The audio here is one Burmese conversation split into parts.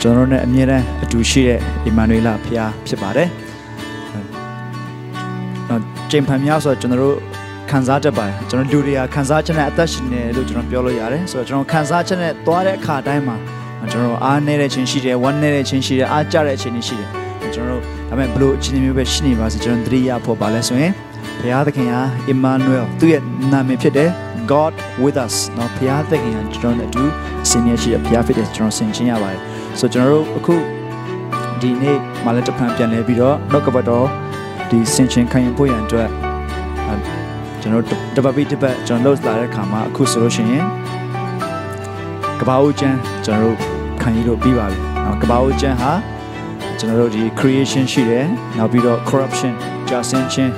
ကျွန်တော်တို့နဲ့အမြဲတမ်းအတူရှိတဲ့အီမန်နွေလာဖခင်ဖြစ်ပါတယ်နော်ကျင်ဖန်များဆိုတော့ကျွန်တော်တို့ခံစားတတ်ပါတယ်ကျွန်တော်လူတွေကခံစားချက်နဲ့အသက်ရှင်နေလို့ကျွန်တော်ပြောလို့ရတယ်ဆိုတော့ကျွန်တော်ခံစားချက်နဲ့သွားတဲ့အခါတိုင်းမှာကျွန်တော်အားနေတဲ့ခြင်းရှိတယ်ဝမ်းနေတဲ့ခြင်းရှိတယ်အားကြတဲ့ခြင်းရှိတယ်ကျွန်တော်တို့ဒါပေမဲ့ဘလို့အချင်းမျိုးပဲရှိနေပါစေကျွန်တော်သတိရဖို့ပါလဲဆိုရင်ဘုရားသခင်ဟာ Emmanuel သူ့ရဲ့နာမည်ဖြစ်တယ် God with us เนาะဘုရားသခင်ကကျွန်တော်တို့အတူဆင်ရရှိတဲ့ဘုရားဖြစ်တဲ့ကျွန်တော်ဆင်ချင်းရပါတယ် ဆိုကျွန်တော်တို့အခုဒီနေ့မလာတဖန်ပြန်လဲပြီးတော့နောက်ကပတ်တော်ဒီဆင်ရှင်ခံရင်ပို့ရန်အတွက်ကျွန်တော်တပတ်ပြီးတပတ်ကျွန်တော်လုပ်လာတဲ့ခါမှာအခုဆိုလို့ရှိရင်ကဘာဦးကျန်းကျွန်တော်တို့ခံရလို့ပြီးပါပြီ။နောက်ကဘာဦးကျန်းဟာကျွန်တော်တို့ဒီ creation ရှိတယ်။နောက်ပြီးတော့ corruption ကြာဆင်းခြင်း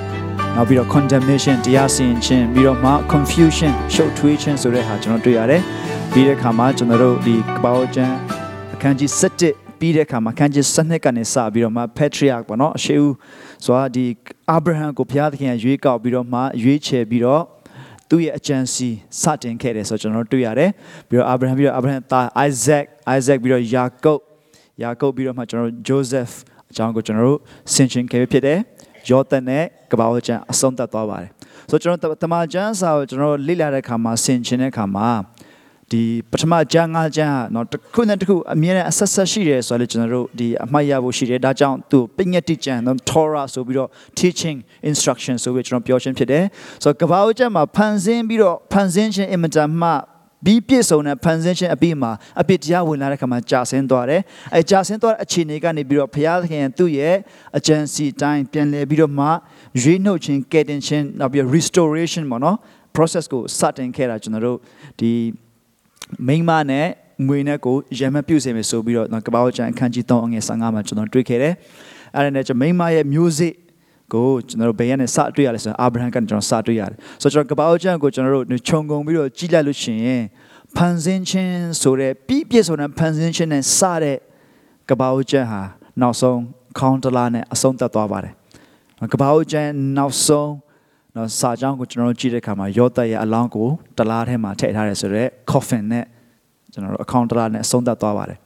နောက်ပြီးတော့ condemnation တရားစီရင်ခြင်းပြီးတော့မှ confusion ရှုပ်ထွေးခြင်းဆိုတဲ့ဟာကျွန်တော်တွေ့ရတယ်။ပြီးတဲ့ခါမှာကျွန်တော်တို့ဒီကဘာဦးကျန်း ခန်းကြီး7ပြီးတဲ့အခါမှာအခန်းကြီး7ကနေစပြီးတော့မှ patriarch ပေါ့နော်အရှိဦးဆိုတာဒီအာဗြဟံကိုဘုရားသခင်ကရွေးကောက်ပြီးတော့မှရွေးချယ်ပြီးတော့သူ့ရဲ့အကြံစီစတင်ခဲ့တယ်ဆိုတော့ကျွန်တော်တို့တွေ့ရတယ်ပြီးတော့အာဗြဟံပြီးတော့အာဗြဟံသား Isaac Isaac ပြီးတော့ယာကုပ်ယာကုပ်ပြီးတော့မှကျွန်တော်တို့ Joseph အကြောင်းကိုကျွန်တော်တို့ဆင်ခြင်ခဲ့ဖြစ်တယ်ယောသန်နဲ့ကဘာဝကျန်အဆုံးသတ်သွားပါတယ်ဆိုတော့ကျွန်တော်တမန်ကျမ်းစာကိုကျွန်တော်လေ့လာတဲ့အခါမှာဆင်ခြင်တဲ့အခါမှာ ဒီပထမကျမ်းငါးကျမ်းဟာเนาะတစ်ခုနဲ့တစ်ခုအမြဲတမ်းအဆက်ဆက်ရှိတယ်ဆိုတော့လေကျွန်တော်တို့ဒီအမှတ်ရဖို့ရှိတယ်ဒါကြောင့်သူပညတ်တိကျမ်းเนาะ Torah ဆိုပြီးတော့ teaching instruction ဆိုပြီးကျွန်တော်ပြောချင်းဖြစ်တယ်ဆိုတော့ကဘာဝကျမ်းမှာဖန်ဆင်းပြီးတော့ဖန်ဆင်းခြင်းအင်မတန်မှပြီးပြည့်စုံတဲ့ဖန်ဆင်းခြင်းအပြီးမှာအပြစ်တရားဝင်လာတဲ့ခါမှာကြာဆင်းသွားတယ်။အဲကြာဆင်းသွားတဲ့အခြေအနေကနေပြီးတော့ဘုရားသခင်သူ့ရဲ့အကြံစီတိုင်းပြန်လည်ပြီးတော့မှရွေးနှုတ်ခြင်းကယ်တင်ခြင်းနောက်ပြီး restoration ပေါ့နော် process ကိုစတင်ခဲ့တာကျွန်တော်တို့ဒီ မိန်းမနဲ့မွေနဲ့ကိုရံမပြုတ်စေမယ်ဆိုပြီးတော့ကပ္ပအောကျန်အခန်းကြီး3အငယ်15မှာကျွန်တော်တွေ့ခဲ့တယ်။အဲ့ဒါနဲ့ကျွန်တော်မိန်းမရဲ့မျိုးစေ့ကိုကျွန်တော်တို့ဘယ်ကနေစတွေ့ရလဲဆိုတော့အာဗြဟံကကျွန်တော်စတွေ့ရတယ်။ဆိုတော့ကျွန်တော်ကပ္ပအောကျန်ကိုကျွန်တော်တို့ခြုံငုံပြီးတော့ကြီးလိုက်လို့ရှိရင်ဖန်ဆင်းခြင်းဆိုတဲ့ပြည့်ပြည့်စုံတဲ့ဖန်ဆင်းခြင်းနဲ့စတဲ့ကပ္ပအောကျန်ဟာနောက်ဆုံးခေါင်းတလားနဲ့အဆုံးသတ်သွားပါတယ်။ကပ္ပအောကျန်နောက်ဆုံး နော်စာကြောင်းကိုကျွန်တော်တို့ကြည့်တဲ့အခါမှာယောသရဲ့အလောင်းကိုတလားထဲမှာထည့်ထားတယ်ဆိုတော့ coffin နဲ့ကျွန်တော်တို့ account တလားနဲ့အဆုံးသတ်သွားပါတယ်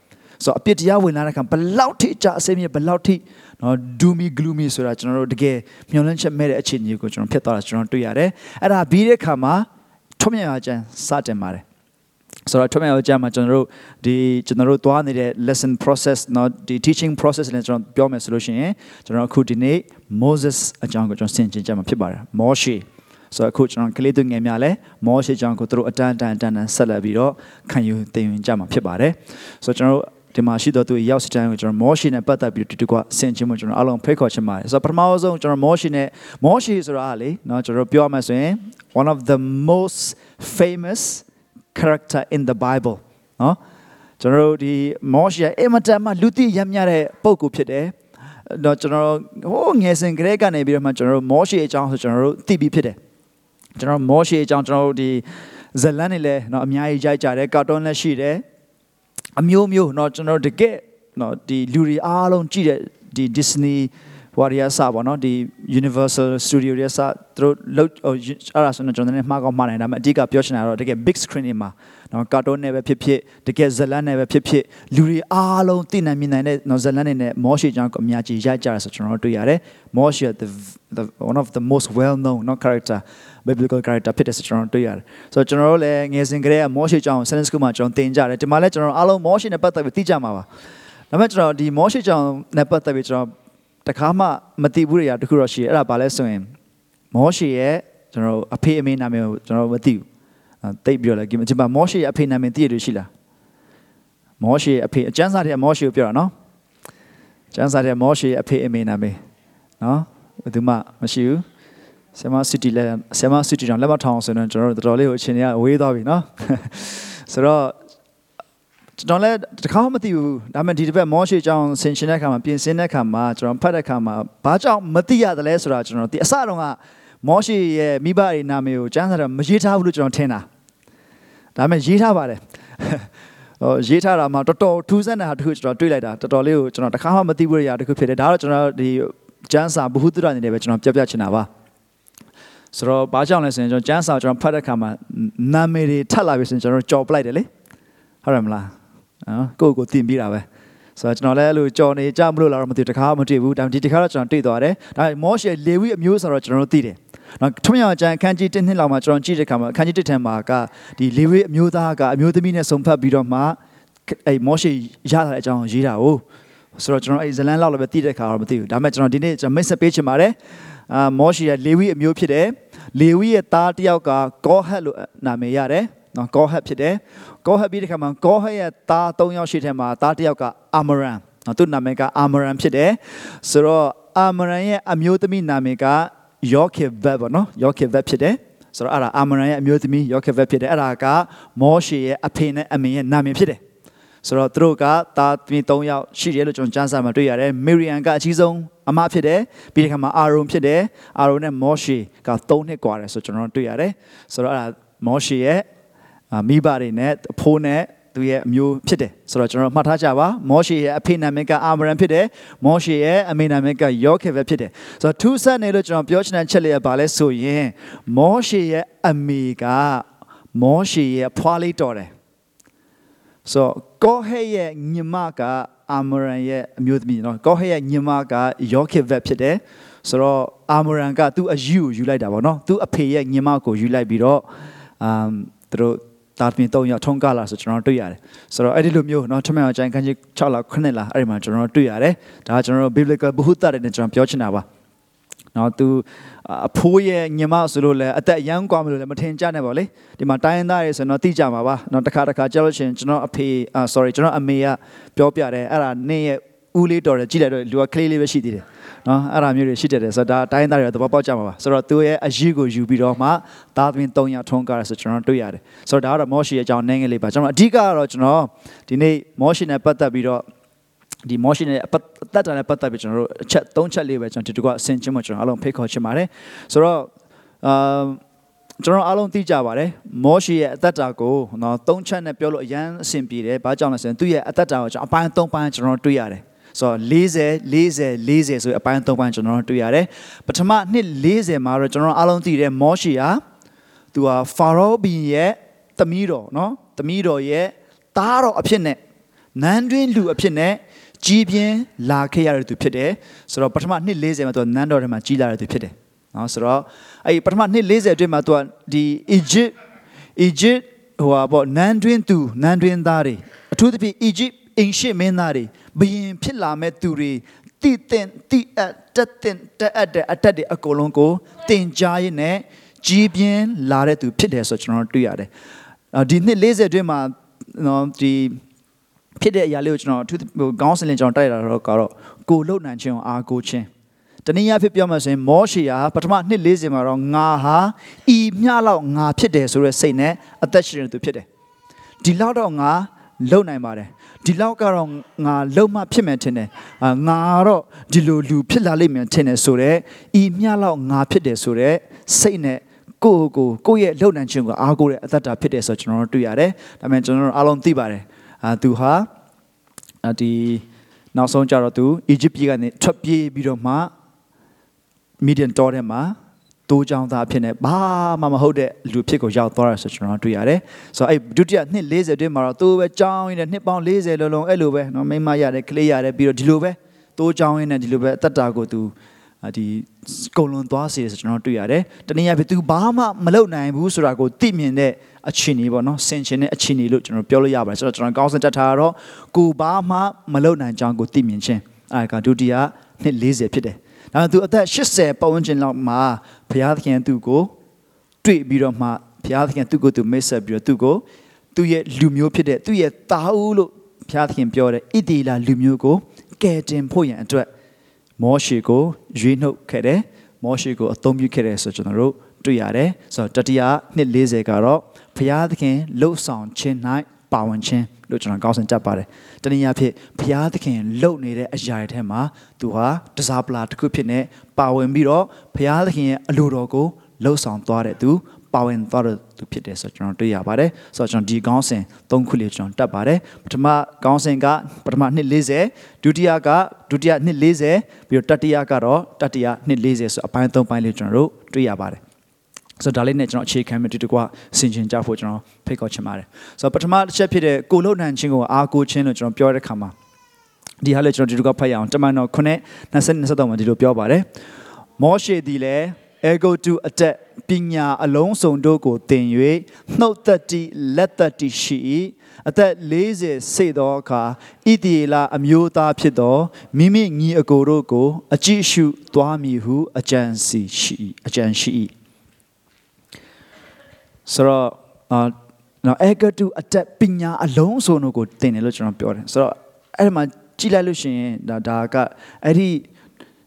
ဆိုတော့အပြစ်တရားဝင်လာတဲ့အခါဘလောက်ထိကြာအစိမ့်မြဘလောက်ထိနော် doomy gloomy ဆိုတာကျွန်တော်တို့တကယ်မျောလင့်ချက်မဲ့တဲ့အခြေအနေကိုကျွန်တော်ဖြစ်သွားတာကျွန်တော်တွေ့ရတယ်အဲ့ဒါပြီးတဲ့အခါမှာထွမြော်ကျန်စတင်ပါတယ် ဆိုတော့ထွမြော်ကျန်မှာကျွန်တော်တို့ဒီကျွန်တော်တို့သွားနေတဲ့ lesson process နော်ဒီ teaching process နဲ့ကျွန်တော်ပြောမယ်ဆိုလို့ရှိရင်ကျွန်တော်အခုဒီနေ့ Moses အကြောင်းကိုကျွန်တော်ဆင်ခြင်ကြမှာဖြစ်ပါတယ် Moshe ဆိုတော့အခုကျွန်တော်ကလေးသူငယ်များလဲမောရှေကြောင့်ကိုသူတို့အတန်းတန်းတန်းတန်းဆက်လက်ပြီးတော့ခံယူသင်ယူကြမှာဖြစ်ပါတယ်ဆိုတော့ကျွန်တော်တို့ဒီမှာရှိတော့သူရောက်စတိုင်းကိုကျွန်တော်မောရှေနဲ့ပတ်သက်ပြီးတူတူကဆင်ခြင်းမကျွန်တော်အလုံးဖိတ်ခေါ်ချင်ပါတယ်ဆိုတော့ပထမဆုံးကျွန်တော်မောရှေနဲ့မောရှေဆိုတာလေเนาะကျွန်တော်ပြောမှဆိုရင် one of the most famous character in the bible เนาะကျွန်တော်တို့ဒီမောရှေအင်မတန်မှလူသိရမြတဲ့ပုံကူဖြစ်တယ်တော့ကျွန်တော်ဟိုငယ်စဉ်ကလေးကနေပြီးတော့မှကျွန်တော်တို့မောရှေအကြောင်းဆိုကျွန်တော်တို့သိပြီးဖြစ်တယ်ကျွန်တော်မောရှေအကြောင်းကျွန်တော်တို့ဒီဇလန်နေလဲเนาะအများကြီးရိုက်ကြတယ်ကာတွန်းလည်းရှိတယ်အမျိုးမျိုးเนาะကျွန်တော်တကယ်เนาะဒီလူတွေအားလုံးကြည့်တဲ့ဒီ Disney ဟိုရီယာစပေါ့နော်ဒီ Universal Studio ရဲ့စသူတို့လောက်အဲ့ဒါဆိုတော့ကျွန်တော်လည်းမှားကောက်မှားနိုင်ဒါပေမဲ့အဓိကပြောချင်တာတော့တကယ် big screen တွေမှာနော်ကာတွန်းနဲ့ပဲဖြစ်ဖြစ်တကယ်ဇလန်းနဲ့ပဲဖြစ်ဖြစ်လူတွေအားလုံးသိနိုင်မြင်နိုင်တဲ့နော်ဇလန်းတွေနဲ့မောရှိကျောင်းအများကြီးရိုက်ကြတာဆိုကျွန်တော်တို့တွေ့ရတယ်မောရှိ the the one of the most well known not character biblical character ဖြစ်တဲ့ဆိုကျွန်တော်တွေ့ရတယ်ဆိုတော့ကျွန်တော်တို့လည်းငယ်စဉ်ကတည်းကမောရှိကျောင်း Sunday School မှာကျွန်တော်သင်ကြတယ်ဒီမှာလည်းကျွန်တော်အားလုံးမောရှိနဲ့ပတ်သက်ပြီးသိကြမှာပါဒါပေမဲ့ကျွန်တော်ဒီမောရှိကျောင်းနဲ့ပတ်သက်ပြီးကျွန်တော် တခါမှမသိဘူးတွေရာတခုတော့ရှိတယ်အဲ့ဒါဘာလဲဆိုရင်မောရှေရဲ့ကျွန်တော်အဖေအမေနာမည်ကိုကျွန်တော်မသိဘူးတိတ်ပြီးတော့လဲဒီမှာမောရှေရဲ့အဖေနာမည်သိရတွေ့ရှိလားမောရှေရဲ့အဖေအကျမ်းစာထဲမောရှေကိုပြောတာနော်ကျမ်းစာထဲမောရှေရဲ့အဖေအမေနာမည်နော်ဘယ်သူမှမရှိဘူးဆမစီတီလက်ဆမစီတီတောင်လက်မထောင်အောင်ဆိုတော့ကျွန်တော်တို့တော်တော်လေးကိုအချိန်ရအဝေးသွားပြီနော်ဆိုတော့ ကျွန်တော်လည်းတခါမှမသိဘူးဒါပေမဲ့ဒီတစ်ပတ်မောရှေကြောင့်ဆင်ရှင်တဲ့အခါမှာပြင်ဆင်တဲ့အခါမှာကျွန်တော်ဖတ်တဲ့အခါမှာဘာကြောင့်မသိရတယ်လဲဆိုတာကျွန်တော်ဒီအစတုန်းကမောရှေရဲ့မိဘတွေနာမည်ကိုကျမ်းစာထဲမရေးထားဘူးလို့ကျွန်တော်ထင်တာဒါပေမဲ့ရေးထားပါတယ်ဟိုရေးထားတာမှာတော်တော်ထူးဆန်းတဲ့ဟာတခုကျွန်တော်တွေ့လိုက်တာတော်တော်လေးကိုကျွန်တော်တခါမှမသိဘူးရတာတခုဖြစ်တယ်ဒါတော့ကျွန်တော်ဒီကျမ်းစာဘ ഹു တုရအနေနဲ့ပဲကျွန်တော်ပြပြချင်တာပါဆိုတော့ဘာကြောင့်လဲဆိုရင်ကျွန်တော်ကျမ်းစာကျွန်တော်ဖတ်တဲ့အခါမှာနာမည်တွေထပ်လာပြီဆိုရင်ကျွန်တော်ကြော်ပလိုက်တယ်လေဟုတ်တယ်မလား နော်ကိုယ့်ကိုတင်ပြီးတာပဲဆိုတော့ကျွန်တော်လည်းအဲ့လိုကြော်နေကြမလို့လာတော့မသိဘူးတခါမတွေ့ဘူးဒါပေမဲ့ဒီတခါတော့ကျွန်တော်တွေ့သွားတယ်ဒါပေမဲ့မောရှေလေဝိအမျိုးဆိုတော့ကျွန်တော်တို့သိတယ်နော်ထွန်းရအောင်ကျန်အခန်းကြီး1နှစ်လောက်မှာကျွန်တော်ကြည့်တဲ့အခါမှာအခန်းကြီး1ထဲမှာကဒီလေဝိအမျိုးသားကအမျိုးသမီးနဲ့ဆုံဖက်ပြီးတော့မှအဲ့မောရှေရလာတဲ့အကြောင်းရေးတာ哦ဆိုတော့ကျွန်တော်အဲ့ဇလန်လောက်လည်းပဲသိတဲ့အခါတော့မသိဘူးဒါပေမဲ့ကျွန်တော်ဒီနေ့ကျွန်တော်မိတ်ဆက်ပေးချင်ပါတယ်အာမောရှေရဲ့လေဝိအမျိုးဖြစ်တယ်လေဝိရဲ့သားတစ်ယောက်ကကောဟတ်လို့နာမည်ရတယ် နော်ကောဟတ်ဖြစ်တယ်ကောဟတ်ပြီးတဲ့ခါမှာကောဟတ်ရဲ့သား၃ယောက်ရှိတဲ့မှာသားတစ်ယောက်ကအာမရန်နော်သူ့နာမည်ကအာမရန်ဖြစ်တယ်ဆိုတော့အာမရန်ရဲ့အမျိုးသမီးနာမည်ကယောခေဗတ်ပေါ့နော်ယောခေဗတ်ဖြစ်တယ်ဆိုတော့အဲ့ဒါအာမရန်ရဲ့အမျိုးသမီးယောခေဗတ်ဖြစ်တယ်အဲ့ဒါကမောရှေရဲ့အဖေနဲ့အမေရဲ့နာမည်ဖြစ်တယ်ဆိုတော့သူတို့ကသားသမီး၃ယောက်ရှိတယ်လို့ကျွန်တော်ကျမ်းစာမှာတွေ့ရတယ်မေရီယန်ကအကြီးဆုံးအမဖြစ်တယ်ပြီးတဲ့ခါမှာအာရုံဖြစ်တယ်အာရုံနဲ့မောရှေက၃နှစ်กว่าတယ်ဆိုကျွန်တော်တွေ့ရတယ်ဆိုတော့အဲ့ဒါမောရှေရဲ့ မိဘတွေနဲ့အဖိုးနဲ့သူရဲ့အမျိုးဖြစ်တယ်ဆိုတော့ကျွန်တော်မှတ်ထားကြပါမောရှေရဲ့အဖေနာမည်ကအာမရန်ဖြစ်တယ်မောရှေရဲ့အမေနာမည်ကယောခေဗဖြစ်တယ်ဆိုတော့ထူးဆန်းနေလို့ကျွန်တော်ပြောချင်တဲ့ချက်လေးကဘာလဲဆိုရင်မောရှေရဲ့အမေကမောရှေရဲ့ဖွားလေးတော်တယ်ဆိုကောဟဲရဲ့ညီမကအာမရန်ရဲ့အမျိုးသမီးနော်ကောဟဲရဲ့ညီမကယောခေဗဖြစ်တယ်ဆိုတော့အာမရန်ကသူ့အယူကိုယူလိုက်တာပေါ့နော်သူ့အဖေရဲ့ညီမကိုယူလိုက်ပြီးတော့အမ်သူတို့ တာသမီ3ယောက်ထုံးကားလာဆိုကျွန်တော်တွေ့ရတယ်ဆိုတော့အဲ့ဒီလိုမျိုးเนาะထမအောင်ကျန်ခန်းကြီး6လ9လအဲ့ဒီမှာကျွန်တော်တွေ့ရတယ်ဒါကကျွန်တော် biblical ဘုဟုတ္တတွေနဲ့ကျွန်တော်ပြောချင်တာပါနော်သူအဖိုးရဲ့ညမဆိုလို့လဲအသက်ရမ်းกว่าမလို့လဲမထင်ကြနဲ့ပေါ့လေဒီမှာတိုင်းရင်းသားတွေဆိုတော့သိကြမှာပါနော်တစ်ခါတစ်ခါကြောက်လို့ရှိရင်ကျွန်တော်အဖေအာ sorry ကျွန်တော်အမေကပြောပြတယ်အဲ့ဒါနင်းရဲ့ ဦးလေးတော်တယ်ကြည့်လိုက်တော့လူကကလေးလေးပဲရှိသေးတယ်နော်အဲ့ဒါမျိုးတွေရှိတတ်တယ်ဆိုတော့ဒါတိုင်းသားတွေသဘောပေါက်ကြမှာပါဆိုတော့သူရဲ့အရေးကိုယူပြီးတော့မှသားသမီး၃ယောက်ထုံးကားရဆိုကျွန်တော်တွေ့ရတယ်ဆိုတော့ဒါကတော့မောရှိရဲ့အကြောင်းနည်းငယ်လေးပါကျွန်တော်အဓိကကတော့ကျွန်တော်ဒီနေ့မောရှိနဲ့ပတ်သက်ပြီးတော့ဒီမောရှိနဲ့အသက်တာနဲ့ပတ်သက်ပြီးကျွန်တော်တို့အချက်၃ချက်လေးပဲကျွန်တော်ဒီတကွအဆင်ချင်းမကျွန်တော်အလုံးဖိတ်ခေါ်ချင်ပါတယ်ဆိုတော့အာကျွန်တော်အားလုံးသိကြပါတယ်မောရှိရဲ့အသက်တာကိုနော်၃ချက်နဲ့ပြောလို့အရန်အဆင်ပြေတယ်ဘာကြောင့်လဲဆိုရင်သူ့ရဲ့အသက်တာကိုကျွန်တော်အပိုင်း၃ပိုင်းကျွန်တော်တွေ့ရတယ် ဆိုတော့40 40 40ဆိုအပိုင်း၃ပိုင်းကျွန်တော်တို့တွေ့ရတယ်ပထမနှစ်40မှာတော့ကျွန်တော်အားလုံးသိတယ်မောရှိယာသူဟာဖာရောဘီရဲ့သမီးတော်နော်သမီးတော်ရဲ့သားတော်အဖြစ်နဲ့နန်းတွင်းလူအဖြစ်နဲ့ကြီးပြင်းလာခဲ့ရတဲ့သူဖြစ်တယ်ဆိုတော့ပထမနှစ်40မှာသူနန်းတော်ထဲမှာကြီးလာတဲ့သူဖြစ်တယ်နော်ဆိုတော့အဲ့ပထမနှစ်40အတွင်းမှာသူကဒီ Egypt Egypt ဟိုဟာပေါ့နန်းတွင်းသူနန်းတွင်းသားတွေအထူးသဖြင့် Egypt အင်ရှစ်မင်းသားတွေဘယင်ဖြစ်လာမဲ့သူတွေတိတင်တိအပ်တက်တင်တက်အပ်တဲ့အတက်တွေအကုန်လုံးကိုတင်ကြားရင်းနဲ့ကြီးပြင်းလာတဲ့သူဖြစ်တယ်ဆိုကျွန်တော်တွေ့ရတယ်။ဒီနှစ်40အတွင်းမှာနော်ဒီဖြစ်တဲ့အရာလေးကိုကျွန်တော်ဟိုခေါင်းစဉ်လေးကျွန်တော်တိုက်ရတာတော့ကတော့ကိုလုံနိုင်ခြင်းအားကိုခြင်းတနည်းအားဖြင့်ပြောမှဆိုရင်မောရှေဟာပထမနှစ်40မှာတော့ငါဟာဤမျှလောက်ငါဖြစ်တယ်ဆိုတဲ့စိတ်နဲ့အသက်ရှင်နေသူဖြစ်တယ်။ဒီလောက်တော့ငါ လုံနိုင်ပါတယ်ဒီလောက်ကတော့ငါလုံမဖြစ်မယ်ထင်တယ်အာငါတော့ဒီလိုလူဖြစ်လာလိမ့်မယ်ထင်တယ်ဆိုတော့ဤမြလောက်ငါဖြစ်တယ်ဆိုတော့စိတ်နဲ့ကိုယ့်ကိုကိုယ့်ရဲ့လုံနိုင်ခြင်းကိုအားကိုးတဲ့အသက်တာဖြစ်တယ်ဆိုတော့ကျွန်တော်တို့တွေ့ရတယ်ဒါပေမဲ့ကျွန်တော်တို့အားလုံးသိပါတယ်အာသူဟာဒီနောက်ဆုံးကြတော့သူအီဂျစ်ပြည်ကနေထွက်ပြေးပြီးတော့မှမီဒီယန်တော်ထဲမှာ တိုးချောင်းသားဖြစ်နေဘာမှမဟုတ်တဲ့လူဖြစ်ကိုရောက်သွားတာဆိုကျွန်တော်တွေ့ရတယ်ဆိုတော့အဲ့ဒုတိယနှစ်40အတွင်းမှာတော့တိုးပဲကြောင်းရင်းနဲ့နှစ်ပေါင်း40လုံးလုံးအဲ့လိုပဲเนาะမိမရတယ်ကလေးရတယ်ပြီးတော့ဒီလိုပဲတိုးချောင်းရင်းနဲ့ဒီလိုပဲအသက်တာကိုသူဒီကုံလွန်သွားစေဆိုကျွန်တော်တွေ့ရတယ်တနည်းအားဖြင့်သူဘာမှမလုပ်နိုင်ဘူးဆိုတာကိုသိမြင်တဲ့အခြေအနေပေါ့နော်ဆင်ခြင်တဲ့အခြေအနေလို့ကျွန်တော်ပြောလို့ရပါတယ်ဆိုတော့ကျွန်တော်ကောင်းစင်တက်ထားတော့ကိုဘာမှမလုပ်နိုင်ကြောင်းကိုသိမြင်ခြင်းအဲဒါကဒုတိယနှစ်40ဖြစ်တယ် ဒါသူအသက်80ပတ်ဝန်းကျင်လောက်မှာဘုရားသခင်သူ့ကိုတွေ့ပြီးတော့မှဘုရားသခင်သူ့ကိုသူမိတ်ဆက်ပြီးတော့သူ့ကိုသူ့ရဲ့လူမျိုးဖြစ်တဲ့သူ့ရဲ့သားဦးလို့ဘုရားသခင်ပြောတဲ့ဣတိလာလူမျိုးကိုကယ်တင်ဖို့ရန်အတွက်မောရှေကိုရွေးနှုတ်ခဲ့တယ်မောရှေကိုအသုံးပြုခဲ့တယ်ဆိုကျွန်တော်တို့တွေ့ရတယ်ဆိုတော့တတိယနှစ်40ကတော့ဘုရားသခင်လှုပ်ဆောင်ခြင်း၌ ပါဝင်ခြင်းလို့ကျွန်တော်ကောင်းစင်တတ်ပါတယ်။တနည်းအားဖြင့်ဘုရားသခင်လှုပ်နေတဲ့အရာတွေထဲမှာသူဟာတစားပလာတစ်ခုဖြစ်နေပါဝင်ပြီးတော့ဘုရားသခင်ရဲ့အလိုတော်ကိုလှုပ်ဆောင်သွားတဲ့သူပါဝင်သွားတဲ့သူဖြစ်တယ်ဆိုတော့ကျွန်တော်တွေ့ရပါတယ်။ဆိုတော့ကျွန်တော်ဒီကောင်းစင်၃ခုလေးကျွန်တော်တတ်ပါတယ်။ပထမကောင်းစင်ကပထမနှစ်40ဒုတိယကဒုတိယနှစ်40ပြီးတော့တတိယကတော့တတိယနှစ်40ဆိုအပိုင်း၃ပိုင်းလေးကျွန်တော်တို့တွေ့ရပါတယ် ဆိုတော့ဒါလေးနဲ့ကျွန်တော်အခြေခံမြတူတကွဆင်ခြင်ကြဖို့ကျွန်တော်ဖိတ်ခေါ်ချင်ပါတယ်ဆိုတော့ပထမတစ်ချက်ဖြစ်တဲ့ကိုလုံနိုင်ခြင်းကိုအားကိုးခြင်းလို့ကျွန်တော်ပြောတဲ့ခါမှာဒီဟာလည်းကျွန်တော်ဒီလိုကဖတ်ရအောင်တမန်တော်9 20 23မှာဒီလိုပြောပါတယ်မောရှေသည်လည်း ego to attack ပညာအလုံးစုံတို့ကိုသင်၍နှုတ်သက်တိလက်သက်တိရှိ၏အသက်40စေသောအခါဣတိလအမျိုးသားဖြစ်သောမိမိညီအကိုတို့ကို အကြည့်ရှုသွားမည်ဟုအကြံစီရှိအကြံရှိ၏ ဆိုတော့အာနော် ego to attack ပညာအလုံးစုံတို့ကိုသင်တယ်လို့ကျွန်တော်ပြောတယ်ဆိုတော့အဲ့ဒီမှာကြည့်လိုက်လို့ရှိရင်ဒါဒါကအဲ့ဒီ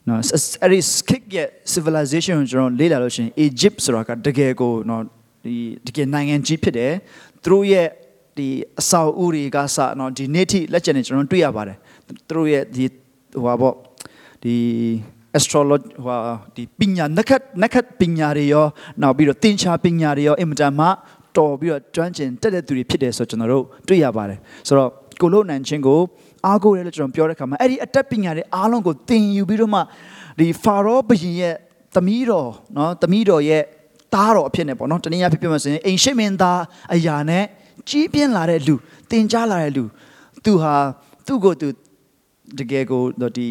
နော်အဲ့ဒီ skip ရဲ့ civilization ကိုကျွန်တော်လေ့လာလို့ရှိရင် Egypt ဆိုတာကတကယ်ကိုနော်ဒီတကယ်နိုင်ငံကြီးဖြစ်တယ်သူတို့ရဲ့ဒီအဆောက်အဦတွေကစနော်ဒီနေ့ထိလက်ကျန်နေကျွန်တော်တွေ့ရပါတယ်သူတို့ရဲ့ဒီဟိုပါပေါ့ဒီ astrology ဟိုဒီပညာနက္ခတ်နက္ခတ်ပညာတွေရောနောက်ပြီးတော့သင်္ချာပညာတွေရောအင်မတန်မှတော်ပြီးတော့ကျွမ်းကျင်တက်တဲ့သူတွေဖြစ်တယ်ဆိုတော့ကျွန်တော်တို့တွေ့ရပါတယ်ဆိုတော့ကိုလို့နိုင်ချင်းကိုအားကိုးတယ်လို့ကျွန်တော်ပြောတဲ့ခါမှာအဲ့ဒီအတက်ပညာတွေအားလုံးကိုသင်ယူပြီးတော့မှဒီဖာရောဘုရင်ရဲ့သမီးတော်နော်သမီးတော်ရဲ့သားတော်အဖြစ်နဲ့ပေါ့နော်တနည်းအားဖြင့်ပြောမှဆိုရင်အိမ်ရှိမင်းသားအရာနဲ့ကြီးပြင်းလာတဲ့လူသင်ကြားလာတဲ့လူသူဟာသူ့ကိုသူတကယ်ကိုဒီ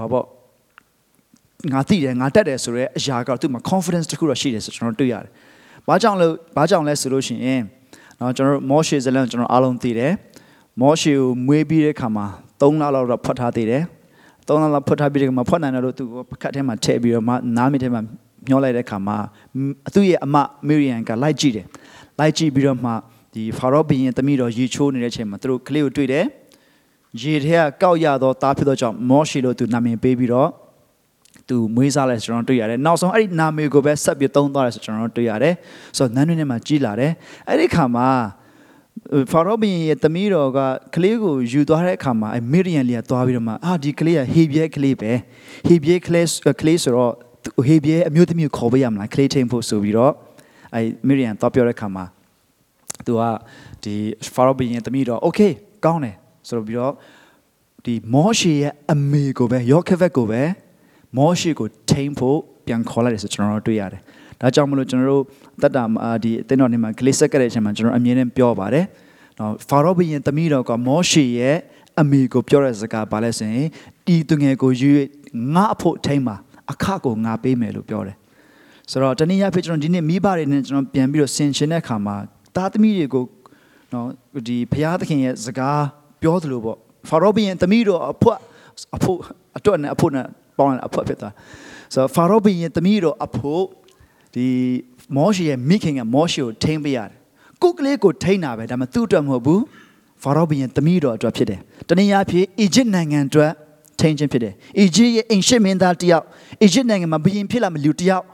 ဟောပေါ့ ငါသိတယ်ငါတက်တယ်ဆိုတော့အရာကသူ့မှာ confidence တခုတော့ရှိတယ်ဆိုကျွန်တော်တွေ့ရတယ်။ဘာကြောင့်လဲဘာကြောင့်လဲဆိုလို့ရှိရင်နော်ကျွန်တော်မောရှေဇလန်ကျွန်တော်အားလုံးသိတယ်။မောရှေကိုမွေးပြီးတဲ့ခါမှာ3လလောက်တော့ဖွက်ထားသေးတယ်။3လလောက်ဖွက်ထားပြီးတဲ့ခါမှာဖွက်နိုင်တယ်လို့သူကပကတ်ထဲမှာထည့်ပြီးတော့မှနားမထဲမှာညှောလိုက်တဲ့ခါမှာသူ့ရဲ့အမမေရီယန်ကလိုက်ကြည့်တယ်။လိုက်ကြည့်ပြီးတော့မှဒီဖာရောဘီရင်တမိတော်ရေချိုးနေတဲ့အချိန်မှာသူတို့ကလေးကိုတွေ့တယ်။ရေထဲကကောက်ရသောသားဖြစ်သောကြောင့်မောရှေလို့သူနာမည်ပေးပြီးတော့ သူမွေးစားလဲဆိုကျွန်တော်တွေ့ရတယ်နောက်ဆုံးအဲ့ဒီနာမည်ကိုပဲဆက်ပြီးသုံးသွားတယ်ဆိုကျွန်တော်တွေ့ရတယ်ဆိုတော့နန်းတွင်းထဲမှာကြီးလာတယ်အဲ့ဒီခါမှာဖာရောဘင်ရဲ့သမီးတော်ကကလေးကိုယူသွားတဲ့အခါမှာအဲမီရီယန်လေးကသွားပြီးတော့မှအာဒီကလေးကဟေဘီယဲကလေးပဲဟေဘီယဲကလေးကလေးဆိုတော့ဟေဘီယဲအမျိုးသမီးကိုခေါ်ပေးရမလားကလေးထိန်ဖို့ဆိုပြီးတော့အဲမီရီယန်သွားပြောတဲ့အခါမှာသူကဒီဖာရောဘင်ရဲ့သမီးတော်โอเคကောင်းတယ်ဆိုတော့ပြီးတော့ဒီမောရှေရဲ့အမေကိုပဲယောခက်ဗက်ကိုပဲ မောရှေကိုထိန်းဖို့ပြန်ခေါ်လိုက်တယ်ဆိုကျွန်တော်တို့တွေ့ရတယ်။ဒါကြောင့်မလို့ကျွန်တော်တို့တတ်တာဒီအသင်းတော်နေမှာဂလိဆက်ကတဲ့အချိန်မှာကျွန်တော်အမြဲတမ်းပြောပါတယ်။နော်ဖာရောဘုရင်သမီးတော်ကမောရှေရဲ့အမေကိုပြောတဲ့စကားပါလဲဆိုရင်တီသူငယ်ကိုယူငါအဖို့ထိန်းပါအခကိုငါပေးမယ်လို့ပြောတယ်။ဆိုတော့တနည်းအားဖြင့်ကျွန်တော်ဒီနေ့မိဘတွေနဲ့ကျွန်တော်ပြန်ပြီးတော့ဆင်ခြင်တဲ့အခါမှာသားသမီးတွေကိုနော်ဒီဘုရားသခင်ရဲ့စကားပြောသလိုပေါ့ဖာရောဘုရင်သမီးတော်အဖို့အဖို့အတွက်နဲ့အဖို့နဲ့ ပေါင်းအဖွက်ဖြစ်သွားဆိုတော့ဖာရောဘီရဲ့သမီးတော်အဖို့ဒီမောရှေရဲ့မိခင်ကမောရှေကိုထိန်းပေးရတယ်ကိုကလေးကိုထိန်းတာပဲဒါမှသူ့အတွက်မဟုတ်ဘူးဖာရောဘီရဲ့သမီးတော်အတွက်ဖြစ်တယ်တနည်းအားဖြင့်အီဂျစ်နိုင်ငံအတွက်ထိန်းခြင်းဖြစ်တယ်အီဂျစ်ရဲ့အင်ရှစ်မင်းသားတယောက်အီဂျစ်နိုင်ငံမှာဘုရင်ဖြစ်လာမလူတယောက်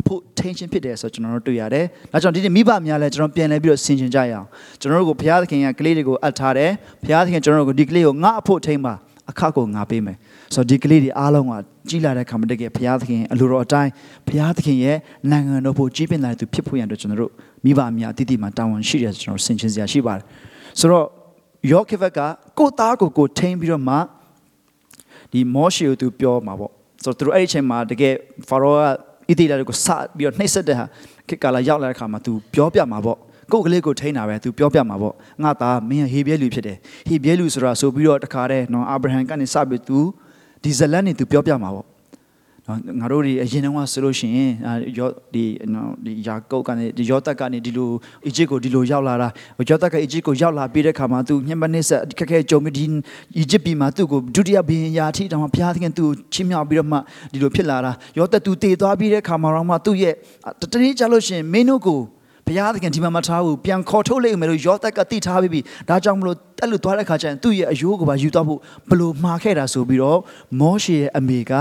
အဖို့ထိန်းခြင်းဖြစ်တယ်ဆိုတော့ကျွန်တော်တို့တွေ့ရတယ်။ဒါကြောင့်ဒီနေ့မိဘများလည်းကျွန်တော်ပြန်လဲပြီးတော့ဆင်ခြင်ကြရအောင်။ကျွန်တော်တို့ကိုဘုရားသခင်ကကလေးတွေကိုအပ်ထားတယ်။ဘုရားသခင်ကျွန်တော်တို့ကိုဒီကလေးကိုငါအဖို့ထိန်းပါ အခကိုငါပေးမယ်။ဆိုတော့ဒီကလေးတွေအားလုံးကကြီးလာတဲ့ခါမှာတကယ်ဘုရားသခင်အလိုတော်အတိုင်းဘုရားသခင်ရဲ့နိုင်ငံတော်ဖို့ကြီးပင်လာတဲ့သူဖြစ်ဖို့ရန်အတွက်ကျွန်တော်တို့မိဘအများအတိအကျမှတာဝန်ရှိတယ်ဆိုကျွန်တော်ဆင်ခြင်စရာရှိပါတယ်ဆိုတော့ယောခေဗက်ကကိုသားကိုကိုထိန်းပြီးတော့မှဒီမောရှေကိုသူပြောမှာပေါ့ဆိုတော့သူတို့အဲ့ဒီအချိန်မှာတကယ်ဖာရောကဣတိလာကိုစပြီးတော့နှိပ်စက်တဲ့ဟာခေတ်ကာလရောက်လာတဲ့ခါမှာသူပြောပြမှာပေါ့ ကိုယ်ကလေးကိုထိန်းတာပဲသူပြောပြမှာပေါ့ငါသားမင်းဟေဘရဲလူဖြစ်တယ်ဟေဘရဲလူဆိုတာဆိုပြီးတော့တခါတည်းနော်အာဗြဟံကနေစပြီးသူဒီဇလန်နေသူပြောပြမှာပေါ့နော်ငါတို့ဒီအရင်တုန်းကဆိုလို့ရှိရင်ယောဒီနော်ဒီယာကုတ်ကနေဒီယောသက်ကနေဒီလိုအီဂျစ်ကိုဒီလိုရောက်လာတာယောသက်ကအီဂျစ်ကိုရောက်လာပြီးတဲ့ခါမှာသူညမနစ်ဆက်ခက်ခဲကြုံပြီးဒီအီဂျစ်ပြည်မှာသူ့ကိုဒုတိယဘီရင်ယာထိတောင်မှဘုရားသခင်သူ့ချင်းမြောက်ပြီးတော့မှဒီလိုဖြစ်လာတာယောသက်သူတည်သွားပြီးတဲ့ခါမှာတော့မှသူ့ရဲ့တတိယကြလို့ရှိရင်မင်းတို့ကို ဘုရားသခင်ဒီမှာမထားဘူးပြန်ခေါ်ထုတ်လိုက်မယ်လို့ယောသက်ကတိထားပြီးပြီဒါကြောင့်မလို့တက်လို့သွားတဲ့ခါကျရင်သူ့ရဲ့အယိုးကိုပါယူသွားဖို့ဘလို့မှားခဲ့တာဆိုပြီးတော့မောရှေရဲ့အမေက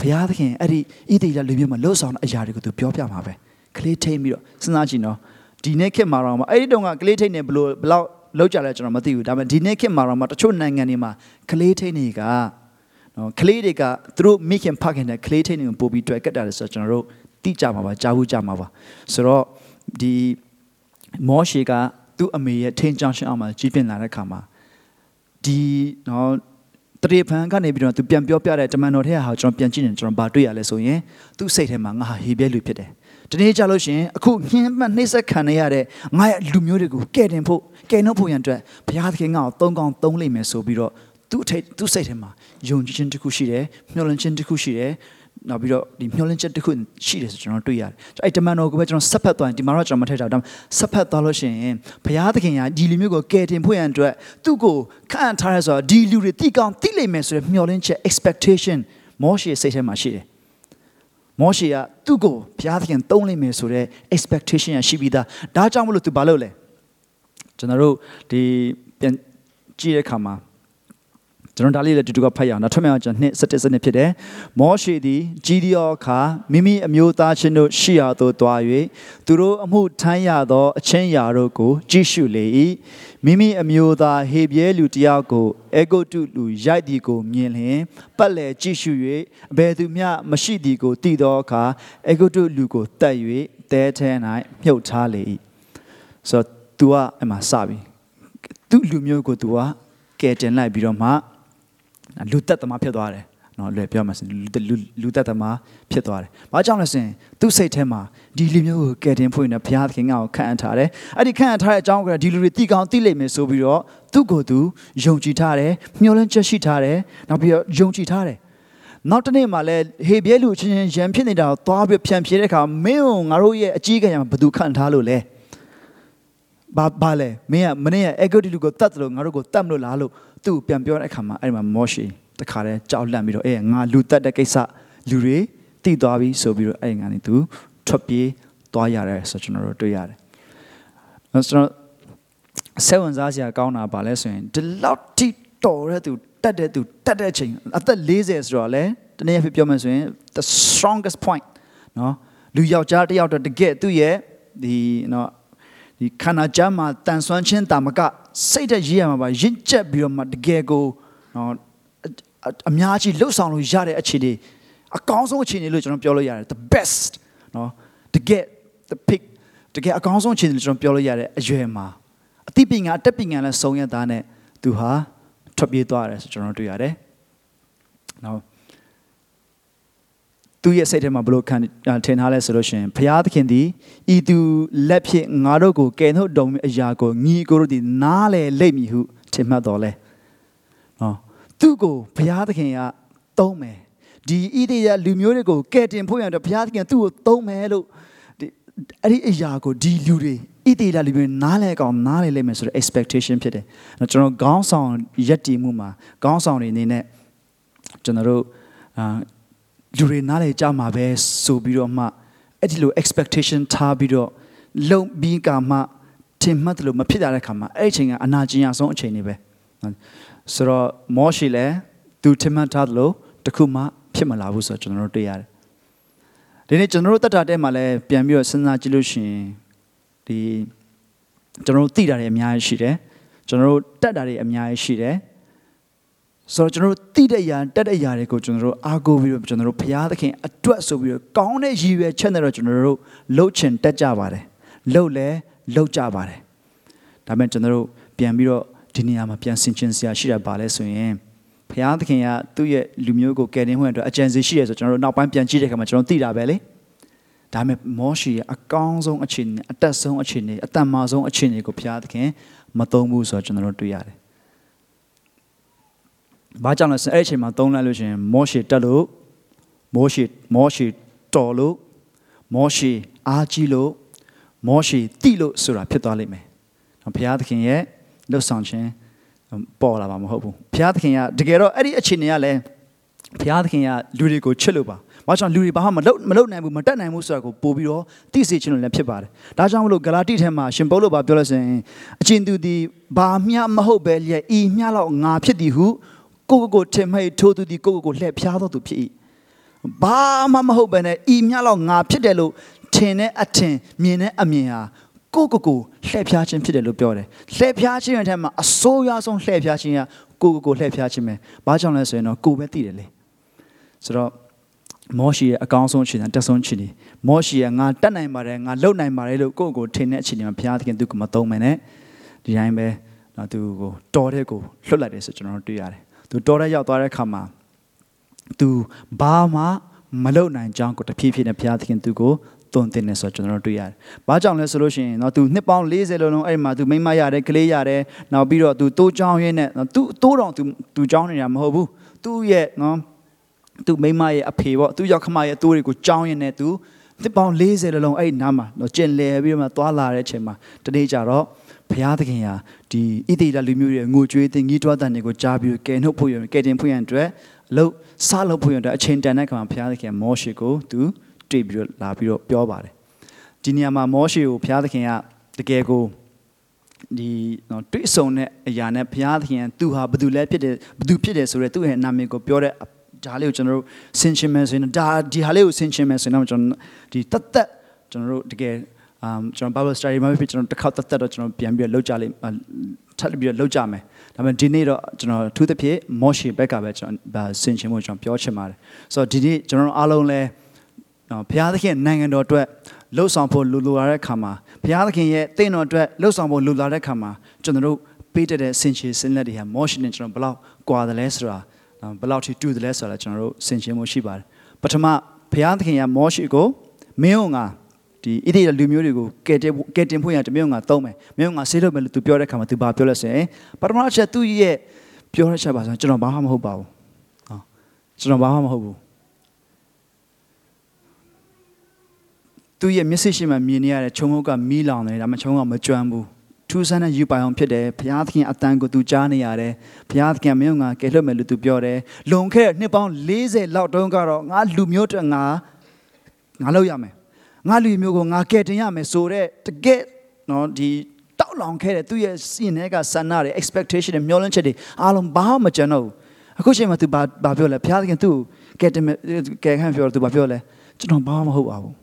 ဘုရားသခင်အဲ့ဒီဣတိယလူမျိုးမှာလှုပ်ဆောင်တဲ့အရာတွေကိုသူပြောပြမှာပဲကလေးထိန်ပြီးတော့စဉ်းစားကြည့်နော်ဒီနေ့ခေတ်မှာတော့အဲ့ဒီတုန်းကကလေးထိန်နေဘလို့ဘလောက်လောက်ကြလဲကျွန်တော်မသိဘူးဒါပေမဲ့ဒီနေ့ခေတ်မှာတော့တချို့နိုင်ငံတွေမှာကလေးထိန်တွေကနော်ကလေးတွေကသူတို့မိခင်ဖခင်တဲ့ကလေးထိန်တွေကိုပို့ပြီးတွေ့ကတ်တာလဲဆိုတော့ကျွန်တော်တို့သိကြမှာပါကြားဘူးကြမှာပါဆိုတော့ ဒီမောရှေကသူ့အမေရဲ့ထင်းချောင်းရှင်းအောင်မှာကြီးပြင်းလာတဲ့ခါမှာဒီနော်တရေဖန်ကနေပြီးတော့သူပြန်ပြောပြတဲ့တမန်တော်ထဲဟာကျွန်တော်ပြန်ကြည့်နေကျွန်တော်ဗာတွေ့ရလဲဆိုရင်သူ့စိတ်ထဲမှာငါဟာဟေဘဲလူဖြစ်တယ်ဒီနေ့ကြလို့ရှိရင်အခုညှင်းမှနှိမ့်ဆက်ခံရတဲ့ငါရဲ့လူမျိုးတွေကိုကဲတင်ဖို့ကဲနှုတ်ဖို့ရန်အတွက်ဘုရားသခင်ငါ့ကိုသုံးကောင်းသုံးလိမ့်မယ်ဆိုပြီးတော့သူ့အထိတ်သူ့စိတ်ထဲမှာယုံကြည်ခြင်းတစ်ခုရှိတယ်မျှော်လင့်ခြင်းတစ်ခုရှိတယ် နောက်ပြီးတော့ဒီမျှော်လင့်ချက်တစ်ခုရှိတယ်ဆိုကျွန်တော်တွေ့ရတယ်။အဲ့တမန်တော်ကိုပဲကျွန်တော်ဆက်ဖက်သွားရင်ဒီမှာတော့ကျွန်တော်မထည့်ထားဘူး။ဒါပေမဲ့ဆက်ဖက်သွားလို့ရှိရင်ဘုရားသခင်ကဒီလူမျိုးကိုကယ်တင်ဖို့ရန်အတွက်သူ့ကိုခန့်ထားရဲဆိုတော့ဒီလူတွေတိကောင်းတိလိမ့်မယ်ဆိုတဲ့မျှော်လင့်ချက် expectation မောရှေစိတ်ထဲမှာရှိတယ်။မောရှေကသူ့ကိုဘုရားသခင်သုံးလိမ့်မယ်ဆိုတဲ့ expectation ရရှိပြီးသား။ဒါကြောင့်မလို့သူဘာလုပ်လဲ။ကျွန်တော်တို့ဒီပြန်ကြည့်တဲ့အခါမှာ ကျွန်တော်ဒါလေးလည်းတူတူကဖတ်ရအောင်နောက်ထပ်မြောက်ကျွန်နှစ်17စနစ်ဖြစ်တယ်မောရှေသည်ကြီးဒီယောအခါမိမိအမျိုးသားချင်းတို့ရှိရာသို့တွား၍သူတို့အမှုထမ်းရသောအချင်းရာတို့ကိုကြည့်ရှုလေ၏မိမိအမျိုးသားဟေပြဲလူတယောက်ကိုအေဂုတ်တုလူရိုက်သည်ကိုမြင်လျင်ပတ်လည်ကြည့်ရှု၍အဘယ်သူမျှမရှိသည်ကိုသိသောအခါအေဂုတ်တုလူကိုတတ်၍တဲထဲ၌မြုပ်ထားလေ၏ဆိုတော့ तू ကအမှစပြီသူ့လူမျိုးကို तू ကကယ်တင်လိုက်ပြီးတော့မှ လူသက်သမားဖြစ်သွားတယ်နော်လွယ်ပြောမှဆိုလူလူသက်သမားဖြစ်သွားတယ်။ဘာကြောင့်လဲဆိုရင်သူ့စိတ်ထဲမှာဒီလူမျိုးကိုကယ်တင်ဖို့နေဘုရားသခင်ကခန့်အပ်ထားတယ်။အဲ့ဒီခန့်အပ်ထားတဲ့အကြောင်းကဒီလူတွေတိကောင်းတိလိမ့်မယ်ဆိုပြီးတော့သူ့ကိုယ်သူယုံကြည်ထားတယ်။မျှော်လင့်ချက်ရှိထားတယ်။နောက်ပြီးတော့ယုံကြည်ထားတယ်။နောက်တနေ့မှလည်းဟေဘဲလူချင်းချင်းရံဖြစ်နေတာကိုသွားပြီးဖြန့်ဖြေတဲ့အခါမင်းကိုငါတို့ရဲ့အကြီးကံရဘယ်သူခန့်ထားလို့လဲ။ဘာဘာလဲမင်းကမင်းရဲ့အေဂိုတီလူကိုတတ်တယ်လို့ငါတို့ကိုတတ်မလို့လားလို့ သူ့ပြန်ပြောတဲ့အခါမှာအဲ့ဒီမှာမောရှေတခါတည်းကြောက်လန့်ပြီးတော့အေးငါလူတက်တဲ့ကိစ္စလူတွေတိသွားပြီဆိုပြီးတော့အဲ့ငါနေသူထွက်ပြေးသွားရတယ်ဆိုကျွန်တော်တို့တွေ့ရတယ်။ကျွန်တော်ဆက်ဝင်စားစရာကောင်းတာပါလဲဆိုရင်ဒီလောက်တိတော်တဲ့သူတက်တဲ့သူတက်တဲ့ချိန်အသက်40ဆိုတော့လေတနေ့ဖြစ်ပြောမှဆိုရင် the strongest point နော်လူယောက်ျားတစ်ယောက်တော့တကယ်သူ့ရဲ့ဒီနော် ဒီခန္ဓာကြမ်းမှာတန်ဆွမ်းခြင်းတာမကစိတ်တဲ့ရေးရမှာပါရင့်ကျက်ပြီးတော့မှတကယ်ကိုနော်အများကြီးလှုပ်ဆောင်လို့ရတဲ့အခြေအနေအကောင်းဆုံးအခြေအနေလို့ကျွန်တော်ပြောလို့ရတယ် the best နော်တကယ် the pick တကယ်အကောင်းဆုံးအခြေအနေလို့ကျွန်တော်ပြောလို့ရတဲ့အရွယ်မှာအသိပညာအတက်ပညာနဲ့စုံရသားနဲ့သူဟာထွက်ပြေးသွားတယ်ဆိုကျွန်တော်တွေ့ရတယ်။နော် သူရဲ့စိတ်ထဲမှာဘလို့ခံထင်ထားလဲဆိုလို့ရှိရင်ဘုရားသခင်သည်ဤသူလက်ဖြင့်ငါတို့ကိုကယ်နှုတ်တော်မူအရာကိုညီကိုတို့သည်နားလေလိမ့်မည်ဟုထင်မှတ်တော်လဲ။နော်သူ့ကိုဘုရားသခင်ကသုံးမယ်ဒီဣတိယလူမျိုးတွေကိုကယ်တင်ဖို့ရတော့ဘုရားသခင်သူ့ကိုသုံးမယ်လို့ဒီအဲ့ဒီအရာကိုဒီလူတွေဣတိယလူမျိုးနားလဲကောင်နားလဲလိမ့်မယ်ဆိုတဲ့ expectation ဖြစ်တယ်။ကျွန်တော်ခေါင်းဆောင်ရက်တည်မှုမှာခေါင်းဆောင်တွေအနေနဲ့ကျွန်တော်တို့အာ လူတွေနားလဲကြမှာပဲဆိုပြီးတော့မှအဲ့ဒီလို expectation ထားပြီးတော့လုံပြီးကမှထင်မှတ်တယ်လို့မဖြစ်တဲ့ခါမှာအဲ့ဒီအချိန်ကအနာကျင်ရဆုံးအချိန်တွေပဲဆိုတော့မောရှိလဲသူထင်မှတ်ထားတယ်လို့တခုမှဖြစ်မလာဘူးဆိုတော့ကျွန်တော်တို့တွေ့ရတယ်ဒီနေ့ကျွန်တော်တို့တတ်တာတဲမှာလဲပြန်ပြီးတော့စဉ်းစားကြည့်လို့ရှိရင်ဒီကျွန်တော်တို့သိတာတွေအများကြီးရှိတယ်ကျွန်တော်တို့တတ်တာတွေအများကြီးရှိတယ် ဆိုတော့ကျွန်တော်တို့သိတဲ့အရာတက်တဲ့အရာတွေကိုကျွန်တော်တို့အားကိုးပြီးတော့ကျွန်တော်တို့ဘုရားသခင်အတွက်ဆိုပြီးတော့ကောင်းတဲ့ရည်ရွယ်ချက်နဲ့တော့ကျွန်တော်တို့လှုပ်ချင်တက်ကြပါတယ်လှုပ်လဲလှုပ်ကြပါတယ်ဒါပေမဲ့ကျွန်တော်တို့ပြန်ပြီးတော့ဒီနေရာမှာပြန်ဆင်ခြင်စရာရှိတာပါလဲဆိုရင်ဘုရားသခင်ကသူ့ရဲ့လူမျိုးကိုကယ်တင်ဖို့အတွက်အကြံစီရှိရဆိုကျွန်တော်တို့နောက်ပိုင်းပြန်ကြည့်တဲ့အခါမှာကျွန်တော်သိတာပဲလေဒါပေမဲ့မောရှေရဲ့အကောင်းဆုံးအခြေအနေအတက်ဆုံးအခြေအနေအတန်မာဆုံးအခြေအနေကိုဘုရားသခင်မသုံးဘူးဆိုတော့ကျွန်တော်တို့တွေ့ရတယ်။ ဘာကြောင့်လဲဆိုအဲ့အချိန်မှာသုံးလိုက်လို့ရှိရင်မောရှေတက်လို့မောရှေမောရှေတော်လို့မောရှေအားကြီးလို့မောရှေတိလို့ဆိုတာဖြစ်သွားလိမ့်မယ်။ဘုရားသခင်ရဲ့လှုပ်ဆောင်ခြင်းပေါ်လာမှာမဟုတ်ဘူး။ဘုရားသခင်ကတကယ်တော့အဲ့ဒီအခြေအနေကလည်းဘုရားသခင်ကလူတွေကိုချစ်လို့ပါ။ဘာကြောင့်လူတွေဘာမှမလုပ်မလုပ်နိုင်ဘူးမတက်နိုင်ဘူးဆိုတာကိုပို့ပြီးတော့သိစေချင်လို့လည်းဖြစ်ပါတယ်။ဒါကြောင့်မလို့ဂလာတိထဲမှာရှင်ပေါလုဘာပြောလို့ဆိုရင်အချင်းသူဒီဘာမျှမဟုတ်ပဲလျက်ဤမျှလောက်ငါဖြစ်သည်ဟု ကိုကိုကိုထင်မှတ်ထိုးသူဒီကိုကိုကိုလှည့်ဖျားတော်သူဖြစ်၏။ဘာမှမဟုတ်ပဲနဲ့ဤမျှလောက်ငါဖြစ်တယ်လို့ထင်တဲ့အထင်မြင်တဲ့အမြင်ဟာကိုကိုကိုလှည့်ဖျားခြင်းဖြစ်တယ်လို့ပြောတယ်လှည့်ဖျားခြင်းရဲ့အထက်မှာအဆိုးရွားဆုံးလှည့်ဖျားခြင်းကကိုကိုကိုလှည့်ဖျားခြင်းပဲဘာကြောင့်လဲဆိုရင်တော့ကိုပဲသိတယ်လေဆိုတော့မောရှိရဲ့အကောင်းဆုံးအခြေအနေတက်ဆုံးအခြေအနေမောရှိရဲ့ငါတက်နိုင်ပါတယ်ငါလုံနိုင်ပါတယ်လို့ကိုကိုထင်တဲ့အခြေအနေမှာဘုရားသခင်သူကမသုံးမနဲ့ဒီတိုင်းပဲနော်သူကိုတော်တဲ့ကိုလွတ်လိုက်တယ်ဆိုကျွန်တော်တို့တွေ့ရတယ် သူတော်တဲ့ရောက်သွားတဲ့အခါမှာသူဘာမှမလုံနိုင်ကြောင်းကိုတဖြည်းဖြည်းနဲ့ဘုရားသခင်သူကိုတုံတင်နေဆိုကျွန်တော်တို့တွေ့ရတယ်။ဘာကြောင့်လဲဆိုလို့ရှိရင်နော်သူနှစ်ပေါင်း40လုံးလုံးအဲ့မှာသူမိမရတယ်ကလေးရတယ်နောက်ပြီးတော့သူတိုးချောင်းရင်းနဲ့သူတိုးတော်သူသူချောင်းနေတာမဟုတ်ဘူး။သူ့ရဲ့နော်သူမိမရဲ့အဖေပေါ့သူရောက်ခမရဲ့တိုးတွေကိုချောင်းရင်းနဲ့သူနှစ်ပေါင်း40လုံးအဲ့နားမှာနော်ကျင်လည်ပြီးတော့မှသွားလာတဲ့အချိန်မှာတနေ့ကျတော့ ဘုရားသခင်ဟာဒီဣတိလလူမျိုးရဲ့ငိုကြွေးတဲ့ငီးတွားတန်တွေကိုကြားပြီးကယ်နှုတ်ဖို့ရကယ်တင်ဖို့ရအတွက်အလုပ်စလုပ်ဖို့ရတဲ့အချိန်တန်တဲ့ခါမှာဘုရားသခင်မောရှေကိုသူတွေ့ပြီးတော့လာပြီးတော့ပြောပါတယ်ဒီနေရာမှာမောရှေကိုဘုရားသခင်ကတကယ်ကိုဒီနော်တွေ့ဆုံတဲ့အရာနဲ့ဘုရားသခင်သူဟာဘသူလဲဖြစ်တယ်ဘသူဖြစ်တယ်ဆိုတော့သူ့ရဲ့နာမည်ကိုပြောတဲ့ဒါလေးကိုကျွန်တော်တို့ဆင်ခြင်မယ်ဆိုရင်ဒါဒီဟာလေးကိုဆင်ခြင်မယ်ဆိုရင်တော့ကျွန်တော်ဒီတတ်သက်ကျွန်တော်တို့တကယ် အမ်ကျွန်တော် Bible study မှာဖြစ်ကျွန်တော်တစ်ခါတတ်သက်တော့ကျွန်တော်ပြန်ပြီးလောက်ကြလိမ့်ထပ်ပြီးလောက်ကြမယ်ဒါပေမဲ့ဒီနေ့တော့ကျွန်တော်ထူးသဖြင့်မော့ရှေဘက်ကပဲကျွန်တော်ဆင်ခြင်ဖို့ကျွန်တော်ပြောချင်ပါတယ်ဆိုတော့ဒီနေ့ကျွန်တော်အားလုံးလဲနော်ဘုရားသခင်နိုင်ငံတော်အတွက်လှုပ်ဆောင်ဖို့လူလူလာတဲ့ခါမှာဘုရားသခင်ရဲ့တင့်တော်အတွက်လှုပ်ဆောင်ဖို့လူလာတဲ့ခါမှာကျွန်တော်တို့ပေးတဲ့ဆင်ခြင်စင်လက်တွေဟာမော့ရှေနဲ့ကျွန်တော်ဘယ်လောက်ကွာတယ်လဲဆိုတာဘယ်လောက်ထိတူတယ်လဲဆိုတာကျွန်တော်တို့ဆင်ခြင်မှုရှိပါတယ်ပထမဘုရားသခင်ကမောရှိကိုမင်းတို့ငါ ဒီဣတိလူမျိုးတွေကိုကဲတင်ကဲတင်ဖို့ရတမျိုးငါသုံးမယ်မင်းတို့ငါဆေးလို့မယ်လို့သူပြောတဲ့ခါမှာသူဘာပြောလဲဆိုရင်ပထမအချက်သူ့ရဲ့ပြောတဲ့ချက်ပါဆိုကျွန်တော်ဘာမှမဟုတ်ပါဘူးဟောကျွန်တော်ဘာမှမဟုတ်ဘူးသူ့ရဲ့မျက်စိရှိမှမြင်နေရတဲ့ခြုံငုတ်ကမီးလောင်တယ်ဒါမှခြုံငုတ်မကျွမ်းဘူးထူးဆန်းတဲ့ယူပိုင်အောင်ဖြစ်တယ်ဘုရားသခင်အတန်ကိုသူကြားနေရတယ်ဘုရားသခင်မင်းကကယ်လွတ်မယ်လို့သူပြောတယ်လွန်ခဲ့တဲ့နှစ်ပေါင်း40လောက်တုန်းကတော့ငါလူမျိုးတွေငါငါလုပ်ရမယ် ငါလူမျိုးကိုငါကယ်တင်ရမယ်ဆိုတော့တကယ်နော်ဒီတောက်လောင်ခဲ့တဲ့သူ့ရဲ့စီနေကဆန္ဒတွေ expectation တွေမျှော်လင့်ချက်တွေအားလုံးဘာမှမကျန်တော့ဘူးအခုချိန်မှာသူဘာဘာပြောလဲဘုရားသခင်သူ့ကယ်တင်ကယ်ခံပြောသူဘာပြောလဲကျွန်တော်ဘာမှမဟုတ်ပါဘူး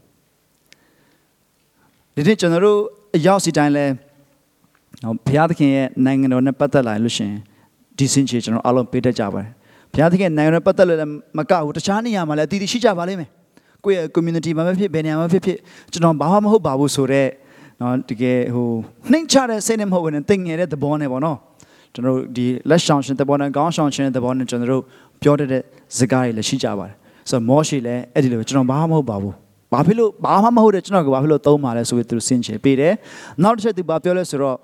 ဒီနေ့ကျွန်တော်တို့အရောက်စီတိုင်းလဲနော်ဘုရားသခင်ရဲ့နိုင်ငံတော်နဲ့ပတ်သက်လာလို့ရှင်ဒီစင်ချေကျွန်တော်အားလုံးပေးတတ်ကြပါတယ်ဘုရားသခင်နိုင်ငံတော်ပတ်သက်လို့လည်းမကဘူးတခြားနေရာမှာလည်းအတီးတီးရှိကြပါလိမ့်မယ် ကိုယ့်ရဲ့ community မှာပဲဖြစ်ဘယ်နေရာမှာဖြစ်ဖြစ်ကျွန်တော်ဘာမှမဟုတ်ပါဘူးဆိုတော့နော်တကယ်ဟိုနှိမ့်ချတဲ့စိတ်နဲ့မဟုတ်ဘူးနဲ့တင်ငယ်တဲ့သဘောနဲ့ပေါ့နော်ကျွန်တော်တို့ဒီလက်ဆောင်ရှင်သဘောနဲ့ခေါင်းဆောင်ရှင်တဲ့သဘောနဲ့ကျွန်တော်တို့ပြောတတ်တဲ့စကားတွေလည်းရှိကြပါတယ်ဆိုတော့မောရှိလည်းအဲ့ဒီလိုကျွန်တော်ဘာမှမဟုတ်ပါဘူးဘာဖြစ်လို့ဘာမှမဟုတ်တဲ့ကျွန်တော်ကဘာဖြစ်လို့သုံးပါလဲဆိုပြီးသူစင်ချေပေးတယ်နောက်တစ်ချက်သူဘာပြောလဲဆိုတော့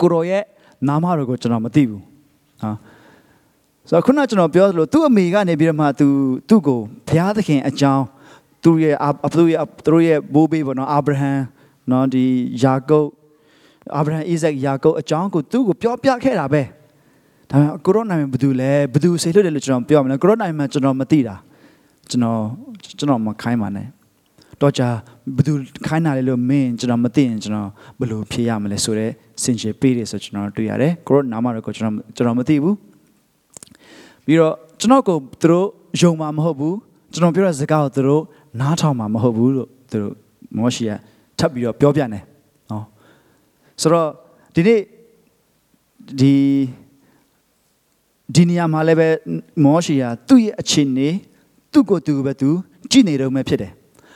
ကိုရောရဲ့နာမတော်ကိုကျွန်တော်မသိဘူးဟာ ဆိုတော့ခုနကျွန်တော်ပြောသလိုသူ့အမေကနေပြီးတော့မှသူသူ့ကိုဘုရားသခင်အကြောင်းသူရဲ့သူရဲ့သူတို့ရဲ့ဘိုးဘေးပေါ့နော်အာဗြဟံနော်ဒီယာကုပ်အာဗြဟံအိဇက်ယာကုပ်အကြောင်းကိုသူ့ကိုပြောပြခဲ့တာပဲဒါပေမဲ့ကိုရိုနာမဘယ်သူလဲဘယ်သူဆေလွတ်တယ်လို့ကျွန်တော်ပြောမလဲကိုရိုနာမကျွန်တော်မသိတာကျွန်တော်ကျွန်တော်မခိုင်းပါနဲ့တော့ကြာဘယ်သူခိုင်းတာလဲလို့မင်းကျွန်တော်မသိရင်ကျွန်တော်ဘယ်လိုဖြေရမလဲဆိုတော့စင်ချေပေးတယ်ဆိုကျွန်တော်တွေ့ရတယ်ကိုရိုနာမတော့ကိုကျွန်တော်ကျွန်တော်မသိဘူး ပြီးတော့ကျွန်တော်ကိုသူတို့ယုံမှာမဟုတ်ဘူးကျွန်တော်ပြောတဲ့စကားကိုသူတို့နားထောင်မှာမဟုတ်ဘူးလို့သူတို့မောရှိကထပ်ပြီးတော့ပြောပြတယ်နော်ဆိုတော့ဒီနေ့ဒီဒီနေရာမှာလည်းပဲမောရှိကသူ့ရဲ့အခြေအနေသူ့ကိုသူပဲသူကြည့်နေတော့မှဖြစ်တယ်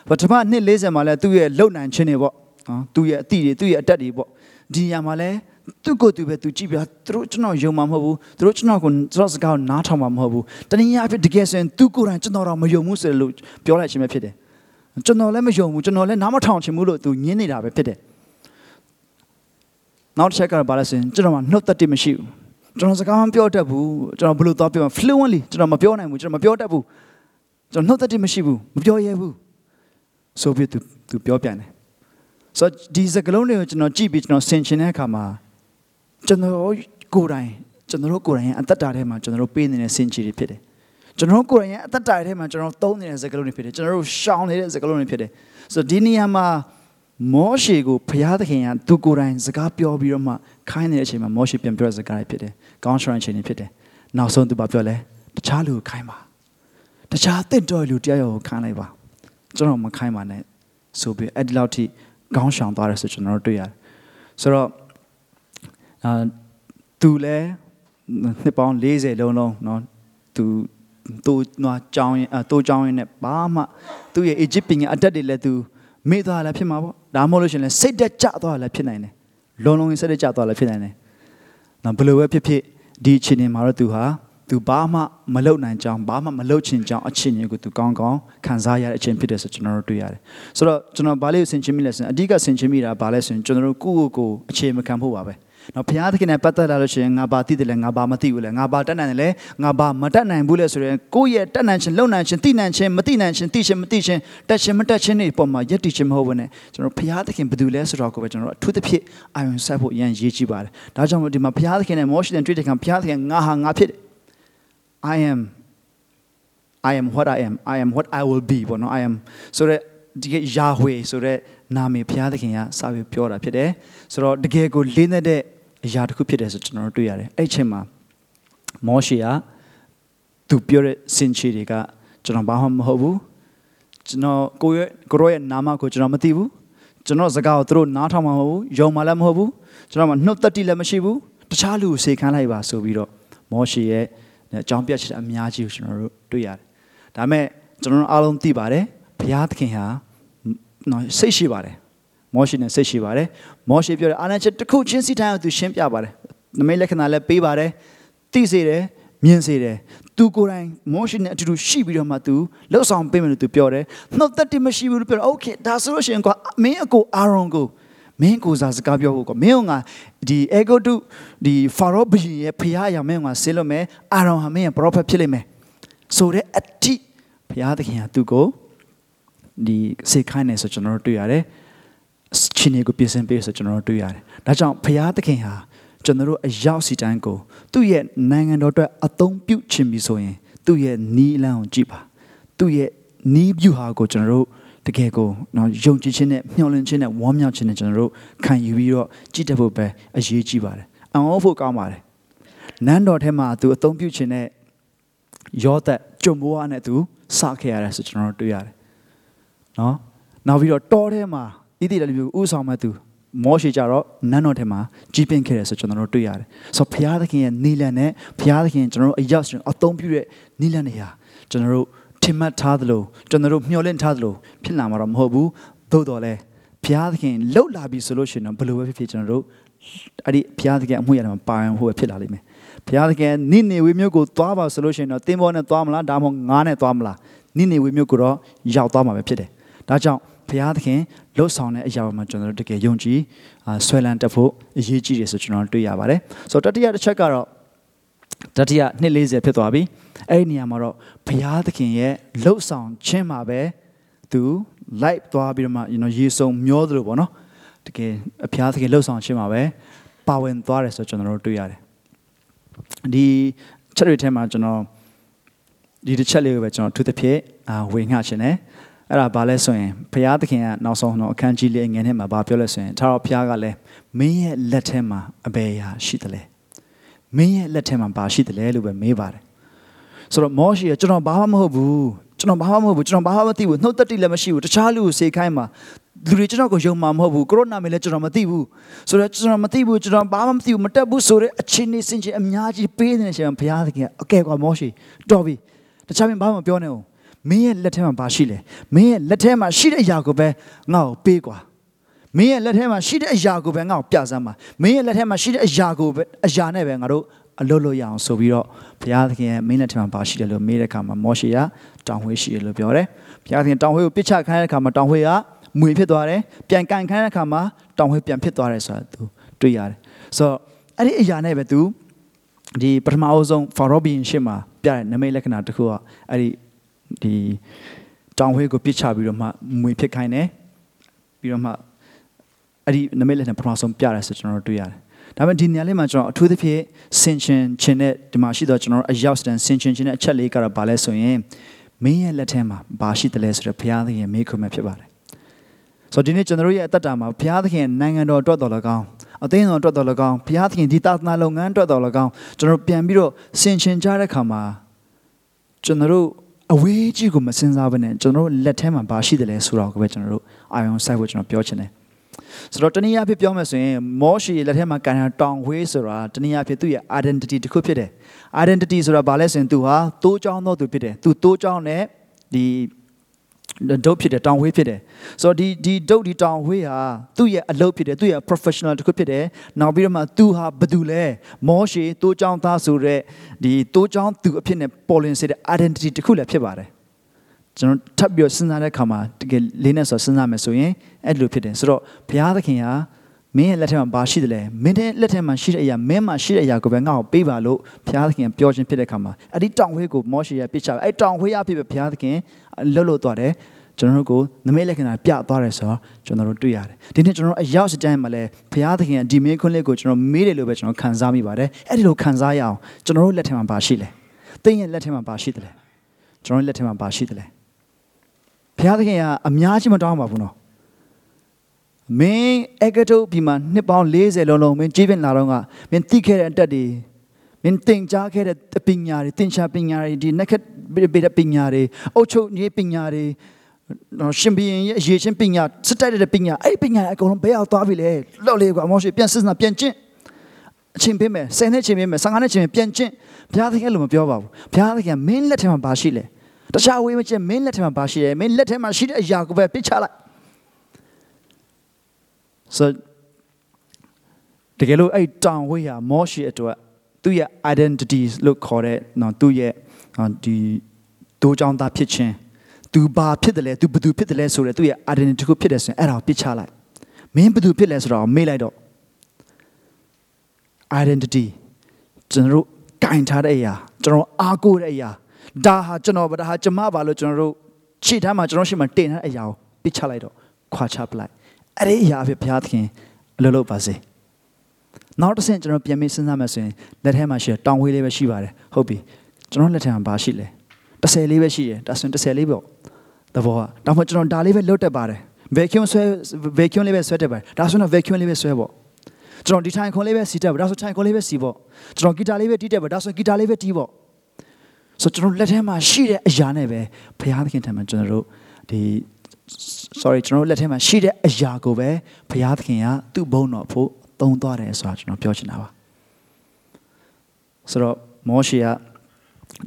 ပထမနှစ်40မှာလည်းသူ့ရဲ့လုံနိုင်ခြင်းတွေပေါ့နော်သူ့ရဲ့အတိတွေသူ့ရဲ့အတက်တွေပေါ့ဒီနေရာမှာလည်း သူ့ကိုယ်သူပဲသူကြည့်ပြသူတို့ကျွန်တော်ယုံမှာမဟုတ်ဘူးသူတို့ကျွန်တော်ကိုကျွန်တော်စကားကိုနားထောင်မှာမဟုတ်ဘူးတနည်းအားဖြင့်တကယ်ဆိုရင်သူကိုယ်တိုင်ကျွန်တော်တော့မယုံဘူးဆိုလို့ပြောလိုက်ခြင်းပဲဖြစ်တယ်ကျွန်တော်လည်းမယုံဘူးကျွန်တော်လည်းနားမထောင်ချင်ဘူးလို့သူညင်းနေတာပဲဖြစ်တယ်နောက်တစ်ချက်ကတော့ဘာလဲဆိုရင်ကျွန်တော်မှနှုတ်သက်တမရှိဘူးကျွန်တော်စကားမပြောတတ်ဘူးကျွန်တော်ဘယ်လိုသွားပြော fluently ကျွန်တော်မပြောနိုင်ဘူးကျွန်တော်မပြောတတ်ဘူးကျွန်တော်နှုတ်သက်တမရှိဘူးမပြောရဲဘူးဆိုပြီးသူသူပြောပြန်တယ်ဆိုတော့ဒီစကလုံးတွေကိုကျွန်တော်ကြည့်ပြီးကျွန်တော်ဆင်ခြင်တဲ့အခါမှာ ကျွန်တော်ကိုယ်တိုင်ကျွန်တော်တို့ကိုယ်တိုင်ရဲ့အသက်တာထဲမှာကျွန်တော်တို့ပေးနေတဲ့စင်ချီတွေဖြစ်တယ်ကျွန်တော်တို့ကိုယ်တိုင်ရဲ့အသက်တာထဲမှာကျွန်တော်သုံးနေတဲ့စကားလုံးတွေဖြစ်တယ်ကျွန်တော်တို့ရှောင်နေတဲ့စကားလုံးတွေဖြစ်တယ်ဆိုတော့ဒီနေရာမှာမောရှေကိုဘုရားသခင်ကသူကိုယ်တိုင်စကားပြောပြီးတော့မှခိုင်းနေတဲ့အချိန်မှာမောရှေပြန်ပြောတဲ့စကားတွေဖြစ်တယ်ကောင်းရှောင်တဲ့အချိန်တွေဖြစ်တယ်နောက်ဆုံးသူဘာပြောလဲတခြားလူကိုခိုင်းပါတခြားတင့်တော်လူတရားရောကိုခိုင်းလိုက်ပါကျွန်တော်မခိုင်းပါနဲ့ဆိုပြီးအဲ့ဒီလောက်ထိကောင်းရှောင်သွားတယ်ဆိုကျွန်တော်တို့တွေ့ရတယ်ဆိုတော့ အာသူလည်းနှစ်ပေါင်း40လုံးလုံးเนาะသူသူနွားကြောင်းရင်အတိုးကြောင်းရင်နဲ့ဘာမှသူ့ရဲ့ Egypt ပညာအတက်တွေလည်းသူမေ့သွားလည်းဖြစ်မှာပေါ့ဒါမှမဟုတ်လို့ရှင်လည်းစိတ်တက်ကြသွားလည်းဖြစ်နိုင်တယ်လုံလုံစိတ်တက်ကြသွားလည်းဖြစ်နိုင်တယ်နော်ဘယ်လိုပဲဖြစ်ဖြစ်ဒီအချိန်မှာတော့သူဟာ သူဘာမှမလုပ်နိုင်ကြောင်းဘာမှမလုပ်ချင်ကြောင်းအချင်းတွေကိုသူကောင်းကောင်းခံစားရတဲ့အချင်းဖြစ်တယ်ဆိုကျွန်တော်တို့တွေ့ရတယ်ဆိုတော့ကျွန်တော်ဘာလေးကိုဆင်ခြင်မိလဲဆိုရင်အဓိကဆင်ခြင်မိတာဘာလဲဆိုရင်ကျွန်တော်တို့ကိုယ့်ကိုယ်ကိုအခြေမခံဖို့ပါပဲ နော်ဘုရားသခင်နဲ့ပတ်သက်လာလို့ရှိရင်ငါဘာသိတယ်လဲငါဘာမသိဘူးလဲငါဘာတတ်နိုင်တယ်လဲငါဘာမတတ်နိုင်ဘူးလဲဆိုရင်ကိုယ့်ရဲ့တတ်နိုင်ခြင်းလုံနိုင်ခြင်းသိနိုင်ခြင်းမသိနိုင်ခြင်းသိခြင်းမသိခြင်းတက်ခြင်းမတက်ခြင်းတွေပုံမှာယက်တည်ခြင်းမဟုတ်ဘဲနဲ့ကျွန်တော်ဘုရားသခင်ဘယ်သူလဲဆိုတော့ကိုပဲကျွန်တော်အထူးသဖြင့်အာရုံစိုက်ဖို့အရင်ရေးကြည့်ပါတယ်ဒါကြောင့်မို့ဒီမှာဘုရားသခင်နဲ့မောရှေနဲ့တွေ့တဲ့အခါဘုရားသခင်ငါဟာငါဖြစ်တယ် I am I am what I am I am what I will be ပေါ့နော် I am ဆိုတော့ ဒီက Yahweh ဆိုတော့နာမည်ဘုရားသခင်ကစာပြီးပြောတာဖြစ်တယ်ဆိုတော့တကယ်ကိုလေးနဲ့တဲ့အရာတစ်ခုဖြစ်တယ်ဆိုကျွန်တော်တို့တွေ့ရတယ်အဲ့ချိန်မှာမောရှေကသူပြောတဲ့စင်ချီတွေကကျွန်တော်ဘာမှမဟုတ်ဘူးကျွန်တော်ကိုရဲ့ကိုရောရဲ့နာမကိုကျွန်တော်မသိဘူးကျွန်တော်စကားကိုသူတို့နားထောင်မှာမဟုတ်ဘူးယုံမှလည်းမဟုတ်ဘူးကျွန်တော်မှနှုတ်သက်တိလည်းမရှိဘူးတခြားလူကိုစေခံလိုက်ပါဆိုပြီးတော့မောရှေရဲ့အကြောင်းပြချက်အများကြီးကိုကျွန်တော်တို့တွေ့ရတယ်ဒါပေမဲ့ကျွန်တော်တို့အားလုံးသိပါတယ် ဘုရားသခင်ဟာနော်စိတ်ရှိပါတယ်မောရှေနဲ့စိတ်ရှိပါတယ်မောရှေပြောတဲ့အာဏာချက်တစ်ခုချင်းစီတိုင်းကိုသူရှင်းပြပါတယ်နမိတ်လက္ခဏာလည်းပေးပါတယ်သိစေတယ်မြင်စေတယ်သူကိုယ်တိုင်မောရှေနဲ့အတူတူရှိပြီးတော့မှသူလှုပ်ဆောင်ပေးမယ်လို့သူပြောတယ်နှုတ်သက်တမရှိဘူးလို့ပြောတယ်โอเคဒါဆိုလို့ရှိရင်ကွာမင်းအကိုအာရွန်ကိုမင်းကိုစားစကားပြောဖို့ကွာမင်းကဒီအေဂိုတုဒီဖာရောဘီရဲ့ဖခင်ရမင်းကဆေးလို့မယ်အာရွန်ဟာမင်းရဲ့ prophet ဖြစ်လိမ့်မယ်ဆိုတဲ့အတိဘုရားသခင်ကသူ့ကို ဒီစေခိုင်းနေဆိုကျွန်တော်တို့တွေ့ရတယ်ချင်းတွေကိုပြင်ဆင်ပေးဆိုကျွန်တော်တို့တွေ့ရတယ်ဒါကြောင့်ဘုရားသခင်ဟာကျွန်တော်တို့အရောက်စီတိုင်းကိုသူ့ရဲ့နိုင်ငံတော်အတွက်အသုံးပြုခြင်းပြီဆိုရင်သူ့ရဲ့နီးလန်းကိုကြည့်ပါသူ့ရဲ့နီးပြူဟာကိုကျွန်တော်တို့တကယ်ကိုနော်ယုံကြည်ခြင်းနဲ့မျှော်လင့်ခြင်းနဲ့ဝမ်းမြောက်ခြင်းနဲ့ကျွန်တော်တို့ခံယူပြီးတော့ကြည့်တတ်ဖို့ပဲအရေးကြီးပါတယ်အံ့ဩဖို့ကောင်းပါတယ်နန်းတော်ထဲမှာသူအသုံးပြုခြင်းနဲ့ယောသက်ကြုံဘဝနဲ့သူစခဲ့ရတယ်ဆိုကျွန်တော်တို့တွေ့ရတယ် နော်နောက်ပြီးတော့တောထဲမှာဣတိလလူမျိုးဥဆောင်မဲ့သူမောရှေကြတော့နန်းတော်ထဲမှာကြီးပင်းခဲ့တယ်ဆိုကျွန်တော်တို့တွေ့ရတယ်ဆိုတော့ဘုရားသခင်ရဲ့နီလန်နဲ့ဘုရားသခင်ကျွန်တော်တို့အရောက်အသုံးပြုတဲ့နီလန်တွေဟာကျွန်တော်တို့ထင်မှတ်ထားသလိုကျွန်တော်တို့မျှော်လင့်ထားသလိုဖြစ်လာမှာတော့မဟုတ်ဘူးသို့တော်လည်းဘုရားသခင်လှုပ်လာပြီဆိုလို့ရှိရင်တော့ဘယ်လိုပဲဖြစ်ဖြစ်ကျွန်တော်တို့အဲ့ဒီဘုရားသခင်အမှုရတာမှာပါရင်ဟိုပဲဖြစ်လာလိမ့်မယ်ဘုရားသခင်နိနေဝေမျိုးကိုသွားပါဆိုလို့ရှိရင်တော့တင်းဘောနဲ့သွားမလားဒါမှမဟုတ်ငါးနဲ့သွားမလားနိနေဝေမျိုးကိုတော့ရောက်သွားမှာပဲဖြစ်တယ် ဒါကြောင့်ဘုရားသခင်လှုပ်ဆောင်တဲ့အရာမှာကျွန်တော်တို့တကယ်ယုံကြည်ဆွဲလန်းတက်ဖို့အရေးကြီးတယ်ဆိုကျွန်တော်တွေ့ရပါတယ်ဆိုတော့တတိယတစ်ချက်ကတော့တတိယ240ဖြစ်သွားပြီအဲ့ဒီနေရာမှာတော့ဘုရားသခင်ရဲ့လှုပ်ဆောင်ခြင်းမှာပဲသူ live သွားပြီးတော့မှ you know ရေစုံမျောသလိုပေါ့နော်တကယ်အဖျားသခင်လှုပ်ဆောင်ခြင်းမှာပဲပါဝင်သွားတယ်ဆိုကျွန်တော်တို့တွေ့ရတယ်ဒီချက်တွေထဲမှာကျွန်တော်ဒီတစ်ချက်လေးကိုပဲကျွန်တော်သူတစ်ဖြစ်အာဝေငှချင်တယ် အဲ့ဒါဘာလဲဆိုရင်ဘုရားသခင်ကနောက်ဆုံးတော့အခန်းကြီးလေးငယ်ထဲမှာဘာပြောလဲဆိုရင်ထာဝရဘုရားကလည်းမင်းရဲ့လက်ထဲမှာအဘယ်အရာရှိသလဲမင်းရဲ့လက်ထဲမှာဘာရှိသလဲလို့ပဲမေးပါတယ်ဆိုတော့မောရှိကကျွန်တော်ဘာမှမဟုတ်ဘူးကျွန်တော်ဘာမှမဟုတ်ဘူးကျွန်တော်ဘာမှမသိဘူးနှုတ်သက်တိလည်းမရှိဘူးတခြားလူကိုစေခိုင်းမှာလူတွေကျွန်တော်ကိုယုံမှာမဟုတ်ဘူးကိုရိုနာမီလည်းကျွန်တော်မသိဘူးဆိုတော့ကျွန်တော်မသိဘူးကျွန်တော်ဘာမှမသိဘူးမတက်ဘူးဆိုတဲ့အခြေအနေစင်ချင်းအများကြီးပေးနေတဲ့အချိန်မှာဘုရားသခင်ကအကဲကွာမောရှိတော်ပြီတခြားပြင်ဘာမှမပြောနဲ့အောင် မင်းရဲ့လက်ထဲမှာဘာရှိလဲမင်းရဲ့လက်ထဲမှာရှိတဲ့အရာကိုပဲငါ့ကိုပေးကွာမင်းရဲ့လက်ထဲမှာရှိတဲ့အရာကိုပဲငါ့ကိုပြစမ်းပါမင်းရဲ့လက်ထဲမှာရှိတဲ့အရာကိုပဲအရာနဲ့ပဲငါတို့အလုပ်လုပ်ရအောင်ဆိုပြီးတော့ဘုရားသခင်ရဲ့မင်းလက်ထဲမှာဘာရှိတယ်လို့မေးတဲ့အခါမှာမောရှေကတောင်ဝေးရှိတယ်လို့ပြောတယ်ဘုရားသခင်တောင်ဝေးကိုပြစ်ချခိုင်းတဲ့အခါမှာတောင်ဝေးကမွေဖြစ်သွားတယ်ပြန်ကန်ခိုင်းတဲ့အခါမှာတောင်ဝေးပြန်ဖြစ်သွားတယ်ဆိုတာသူတွေ့ရတယ်ဆိုတော့အဲ့ဒီအရာနဲ့ပဲသူဒီပထမအဆုံးဖာရောဘီယင်ရှေ့မှာပြတဲ့နမိတ်လက္ခဏာတစ်ခုကအဲ့ဒီ ဒီတောင်ဝေးကိုပြစ်ချပြီးတော့မှမွေဖြစ်ခိုင်းတယ်ပြီးတော့မှအဲ့ဒီနမိတ်လက္ခဏာပထမဆုံးပြတယ်ဆိုကျွန်တော်တို့တွေ့ရတယ်ဒါပေမဲ့ဒီနေရာလေးမှာကျွန်တော်အထူးသဖြင့်ဆင်ချင်ခြင်းနဲ့ဒီမှာရှိတော့ကျွန်တော်အရောက်စတန်ဆင်ချင်ခြင်းနဲ့အချက်လေးကတော့ဘာလဲဆိုရင်မင်းရဲ့လက်ထဲမှာဘာရှိတယ်လဲဆိုတော့ဘုရားသခင်မေးခွန်းပဲဖြစ်ပါတယ်ဆိုတော့ဒီနေ့ကျွန်တော်တို့ရဲ့အသက်တာမှာဘုရားသခင်နိုင်ငံတော်အတွက်တော်လည်းကောင်းအသင်းတော်အတွက်တော်လည်းကောင်းဘုရားသခင်ဒီသာသနာလုပ်ငန်းအတွက်တော်လည်းကောင်းကျွန်တော်ပြန်ပြီးတော့ဆင်ခြင်ကြတဲ့ခါမှာကျွန်တော်တို့ အဝေးကြီးကိုမစင်စားဘဲနဲ့ကျွန်တော်တို့လက်ထဲမှာဘာရှိတယ်လဲဆိုတော့ကိုပဲကျွန်တော်တို့အာယုံစိုက်ဖို့ကျွန်တော်ပြောချင်တယ်ဆိုတော့တနည်းအားဖြင့်ပြောမယ်ဆိုရင်မောရှေလက်ထက်မှာကန်တာတောင်ဝေးဆိုတာတနည်းအားဖြင့်သူ့ရဲ့ identity တစ်ခုဖြစ်တယ် identity ဆိုတာဘာလဲဆိုရင်သူဟာတိုးချောင်းသောသူဖြစ်တယ်သူတိုးချောင်းနဲ့ဒီ ဒုတ်ဖြစ်တယ်တောင်ဝေးဖြစ်တယ်ဆိုတော့ဒီဒီဒုတ်ဒီတောင်ဝေးဟာသူ့ရဲ့အလုပ်ဖြစ်တယ်သူ့ရဲ့ professional တစ်ခုဖြစ်တယ်နောက်ပြီးတော့မှသူဟာဘယ်သူလဲမောရှေတိုးချောင်းသားဆိုတဲ့ဒီတိုးချောင်းသူအဖြစ်နဲ့ပေါ်လင်စေတဲ့ identity တစ်ခုလည်းဖြစ်ပါတယ်ကျွန်တော်ထပ်ပြီးစဉ်းစားတဲ့အခါမှာတကယ်လေးနဲ့ဆိုစဉ်းစားမယ်ဆိုရင်အဲ့လိုဖြစ်တယ်ဆိုတော့ဘုရားသခင်ဟာ မင်းရဲ့လက်ထက်မှာဘာရှိတယ်လဲမင်းရဲ့လက်ထက်မှာရှိတဲ့အရာမင်းမှာရှိတဲ့အရာကိုပဲငါ့ကိုပေးပါလို့ဘုရားသခင်ပြောခြင်းဖြစ်တဲ့အခါမှာအဲ့ဒီတောင်ဝေးကိုမောရှေရပြစ်ချအဲ့တောင်ဝေးရဖြစ်ပဲဘုရားသခင်လှုပ်လို့သွားတယ်ကျွန်တော်တို့ကိုနမိတ်လက္ခဏာပြသွားတယ်ဆိုတော့ကျွန်တော်တို့တွေ့ရတယ်ဒီနေ့ကျွန်တော်တို့အရောက်စတိုင်းမှာလဲဘုရားသခင်ကဒီမင်းခွန်းလေးကိုကျွန်တော်မေးတယ်လို့ပဲကျွန်တော်ခံစားမိပါတယ်အဲ့ဒီလိုခံစားရအောင်ကျွန်တော်တို့လက်ထက်မှာဘာရှိလဲသင်ရဲ့လက်ထက်မှာဘာရှိတယ်လဲကျွန်တော်တို့လက်ထက်မှာဘာရှိတယ်လဲဘုရားသခင်ကအများကြီးမတောင်းပါဘူးနော် မင်းအကတုပြီမှာနှစ်ပေါင်း40လုံးလုံးမင်းကြီးပင်လာတော့ကမင်းသိခဲ့တဲ့အတက်တွေမင်းသင်ကြားခဲ့တဲ့ပညာတွေသင်ချာပညာတွေဒီနက်ခက်ဘေးပညာတွေအုတ်ချုပ်ရေးပညာတွေနော်ရှင်ဘီရင်ရဲ့အရေးချင်းပညာစတိုက်တဲ့ပညာအဲ့ဒီပညာအကုန်လုံးဘယ်ရောက်သွားပြီလဲလောက်လေးကွာမောရှိပြန်စစ်စနာပြန်ကျင့်အချိန်ပေးမယ်ဆယ်နှစ်ချိန်ပေးမယ်ဆယ်ငါးနှစ်ချိန်ပြန်ကျင့်ဘုရားသခင်လို့မပြောပါဘူးဘုရားသခင်မင်းလက်ထဲမှာဘာရှိလဲတခြားဝေးမကျင့်မင်းလက်ထဲမှာဘာရှိလဲမင်းလက်ထဲမှာရှိတဲ့အရာကိုပဲပြစ်ချလိုက် ဆိုတကယ်လို့အဲ့တောင်ဝေးရမောရှိအတွက်သူ့ရဲ့ identity လို့ခေါ်တဲ့နော်သူ့ရဲ့ဒီဒိုးချောင်းသားဖြစ်ခြင်းသူဘာဖြစ်တယ်လဲသူဘသူဖြစ်တယ်လဲဆိုတဲ့သူ့ရဲ့ identity တစ်ခုဖြစ်တယ်ဆိုရင်အဲ့ဒါကိုပြစ်ချလိုက်မင်းဘသူဖြစ်လဲဆိုတော့မေ့လိုက်တော့ identity ကျွန်တော်တို့ကင်ထားတဲ့အရာကျွန်တော်အားကိုးတဲ့အရာဒါဟာကျွန်တော်ဗဒါဟာကျမပါလို့ကျွန်တော်တို့ခြေထမ်းမှာကျွန်တော်ရှိမှတင်ထားတဲ့အရာကိုပြစ်ချလိုက်တော့ခွာချပလိုက် အဲ့ဒီအရာအဖြစ်ဘုရားသခင်အလုပ်လုပ်ပါစေနောက်တစ်ဆင့်ကျွန်တော်ပြန်ပြီးစဉ်းစားမှဆိုရင်လက်ထဲမှာရှိတောင်ဝေးလေးပဲရှိပါတယ်ဟုတ်ပြီကျွန်တော်လက်ထဲမှာဘာရှိလဲ30လေးပဲရှိတယ်ဒါဆိုရင်30လေးပေါ့သဘောကဒါမှမဟုတ်ကျွန်တော်ဒါလေးပဲလွတ်တတ်ပါတယ် vacuum ဆွဲ vacuum လေးပဲဆွဲတတ်ပါတယ်ဒါဆိုတော့ vacuum လေးပဲဆွဲပေါ့ကျွန်တော်ဒီထိုင်ခွန်လေးပဲစီးတတ်ပါဒါဆိုထိုင်ခွန်လေးပဲစီးပေါ့ကျွန်တော်ဂီတာလေးပဲတီးတတ်ပါဒါဆိုဂီတာလေးပဲတီးပေါ့ဆိုကျွန်တော်လက်ထဲမှာရှိတဲ့အရာနဲ့ပဲဘုရားသခင်ထံမှာကျွန်တော်တို့ဒီ sorry ကျွန်တော်လက်ထဲမှာရှိတဲ့အရာကိုပဲဘုရားသခင်ကသူ့ဘုန်းတော်ဖို့သုံးသွားတယ်ဆိုတာကျွန်တော်ပြောချင်တာပါဆိုတော့မောရှေက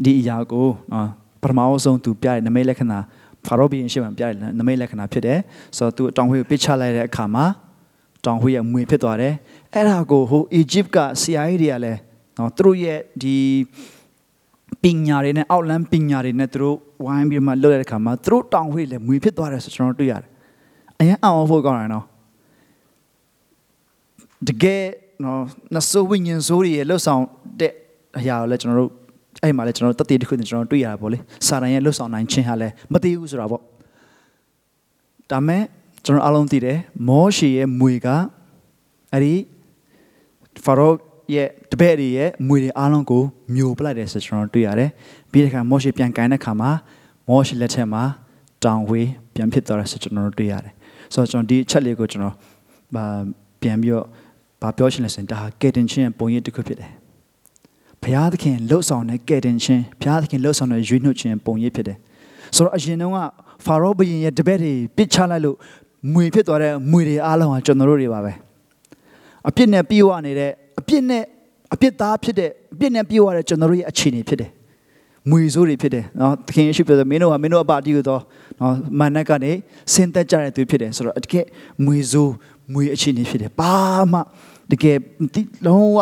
ဒီအရာကိုနော်ပထမအဆုံးသူပြတဲ့နမိတ်လက္ခဏာဖာရောဘီရင်ရှိမှပြတဲ့နမိတ်လက္ခဏာဖြစ်တယ်ဆိုတော့သူတောင်ဝှေးကိုပစ်ချလိုက်တဲ့အခါမှာတောင်ဝှေးရဲ့မွေဖြစ်သွားတယ်အဲ့ဒါကိုဟိုအီဂျစ်က CIA တွေကလည်းနော်သူတို့ရဲ့ဒီ ပညာတွေနဲ့အောက်လန်းပညာတွေနဲ့သူတို့ဝိုင်းပြီးမှလုပ်တဲ့အခါမှာသူတို့တောင်ဝှေ့လည်းမွေဖြစ်သွားတယ်ဆိုကျွန်တော်တွေ့ရတယ်။အရင်အောင်ဖို့ကောင်းတယ်နော်။တကယ်နော်နဆိုးဝိညာဉ်ဆိုးတွေရဲ့လှုပ်ဆောင်တဲ့အရာကိုလည်းကျွန်တော်တို့အဲ့မှာလည်းကျွန်တော်တို့တတိတစ်ခုနဲ့ကျွန်တော်တွေ့ရတာပေါ့လေ။စာရန်ရဲ့လှုပ်ဆောင်နိုင်ခြင်းဟာလည်းမသိဘူးဆိုတာပေါ့။ဒါမဲ့ကျွန်တော်အားလုံးသိတယ်မောရှေရဲ့မွေကအဲ့ဒီဖာရော ရဲ့တပည့်တွေရဲ့မွေတွေအားလုံးကိုမျိုးပလိုက်တယ်ဆိုကျွန်တော်တွေ့ရတယ်ပြီးတဲ့အခါမောရှေပြန်ကန်တဲ့အခါမှာမောရှေလက်ထက်မှာတောင်ဝေးပြန်ဖြစ်သွားတယ်ဆိုကျွန်တော်တွေ့ရတယ်ဆိုတော့ကျွန်တော်ဒီအချက်လေးကိုကျွန်တော်ဗာပြန်ပြီးတော့ဗာပြောချင်လဲဆိုရင်ဒါဟာကယ်တင်ခြင်းပုံရိပ်တစ်ခုဖြစ်တယ်ဘုရားသခင်လှုပ်ဆောင်တဲ့ကယ်တင်ခြင်းဘုရားသခင်လှုပ်ဆောင်တဲ့ရွေးနှုတ်ခြင်းပုံရိပ်ဖြစ်တယ်ဆိုတော့အရင်တုန်းကဖာရောဘုရင်ရဲ့တပည့်တွေပစ်ချလိုက်လို့မွေဖြစ်သွားတဲ့မွေတွေအားလုံးကကျွန်တော်တို့တွေပါပဲ အပြစ်နဲ့ပြေးဝနေတဲ့အပြစ်နဲ့အပြစ်သားဖြစ်တဲ့အပြစ်နဲ့ပြေဝရတဲ့ကျွန်တော်တို့ရဲ့အခြေအနေဖြစ်တယ်။မွေဆိုးတွေဖြစ်တယ်နော်သခင်ယေရှုပြောတယ်မင်းတို့ကမင်းတို့အပါတီကိုတော့နော်မန်နက်ကနေဆင်းသက်ကြတဲ့သူဖြစ်တယ်ဆိုတော့တကယ်မွေဆိုးမွေအခြေအနေဖြစ်တယ်ဘာမှတကယ်လုံးဝ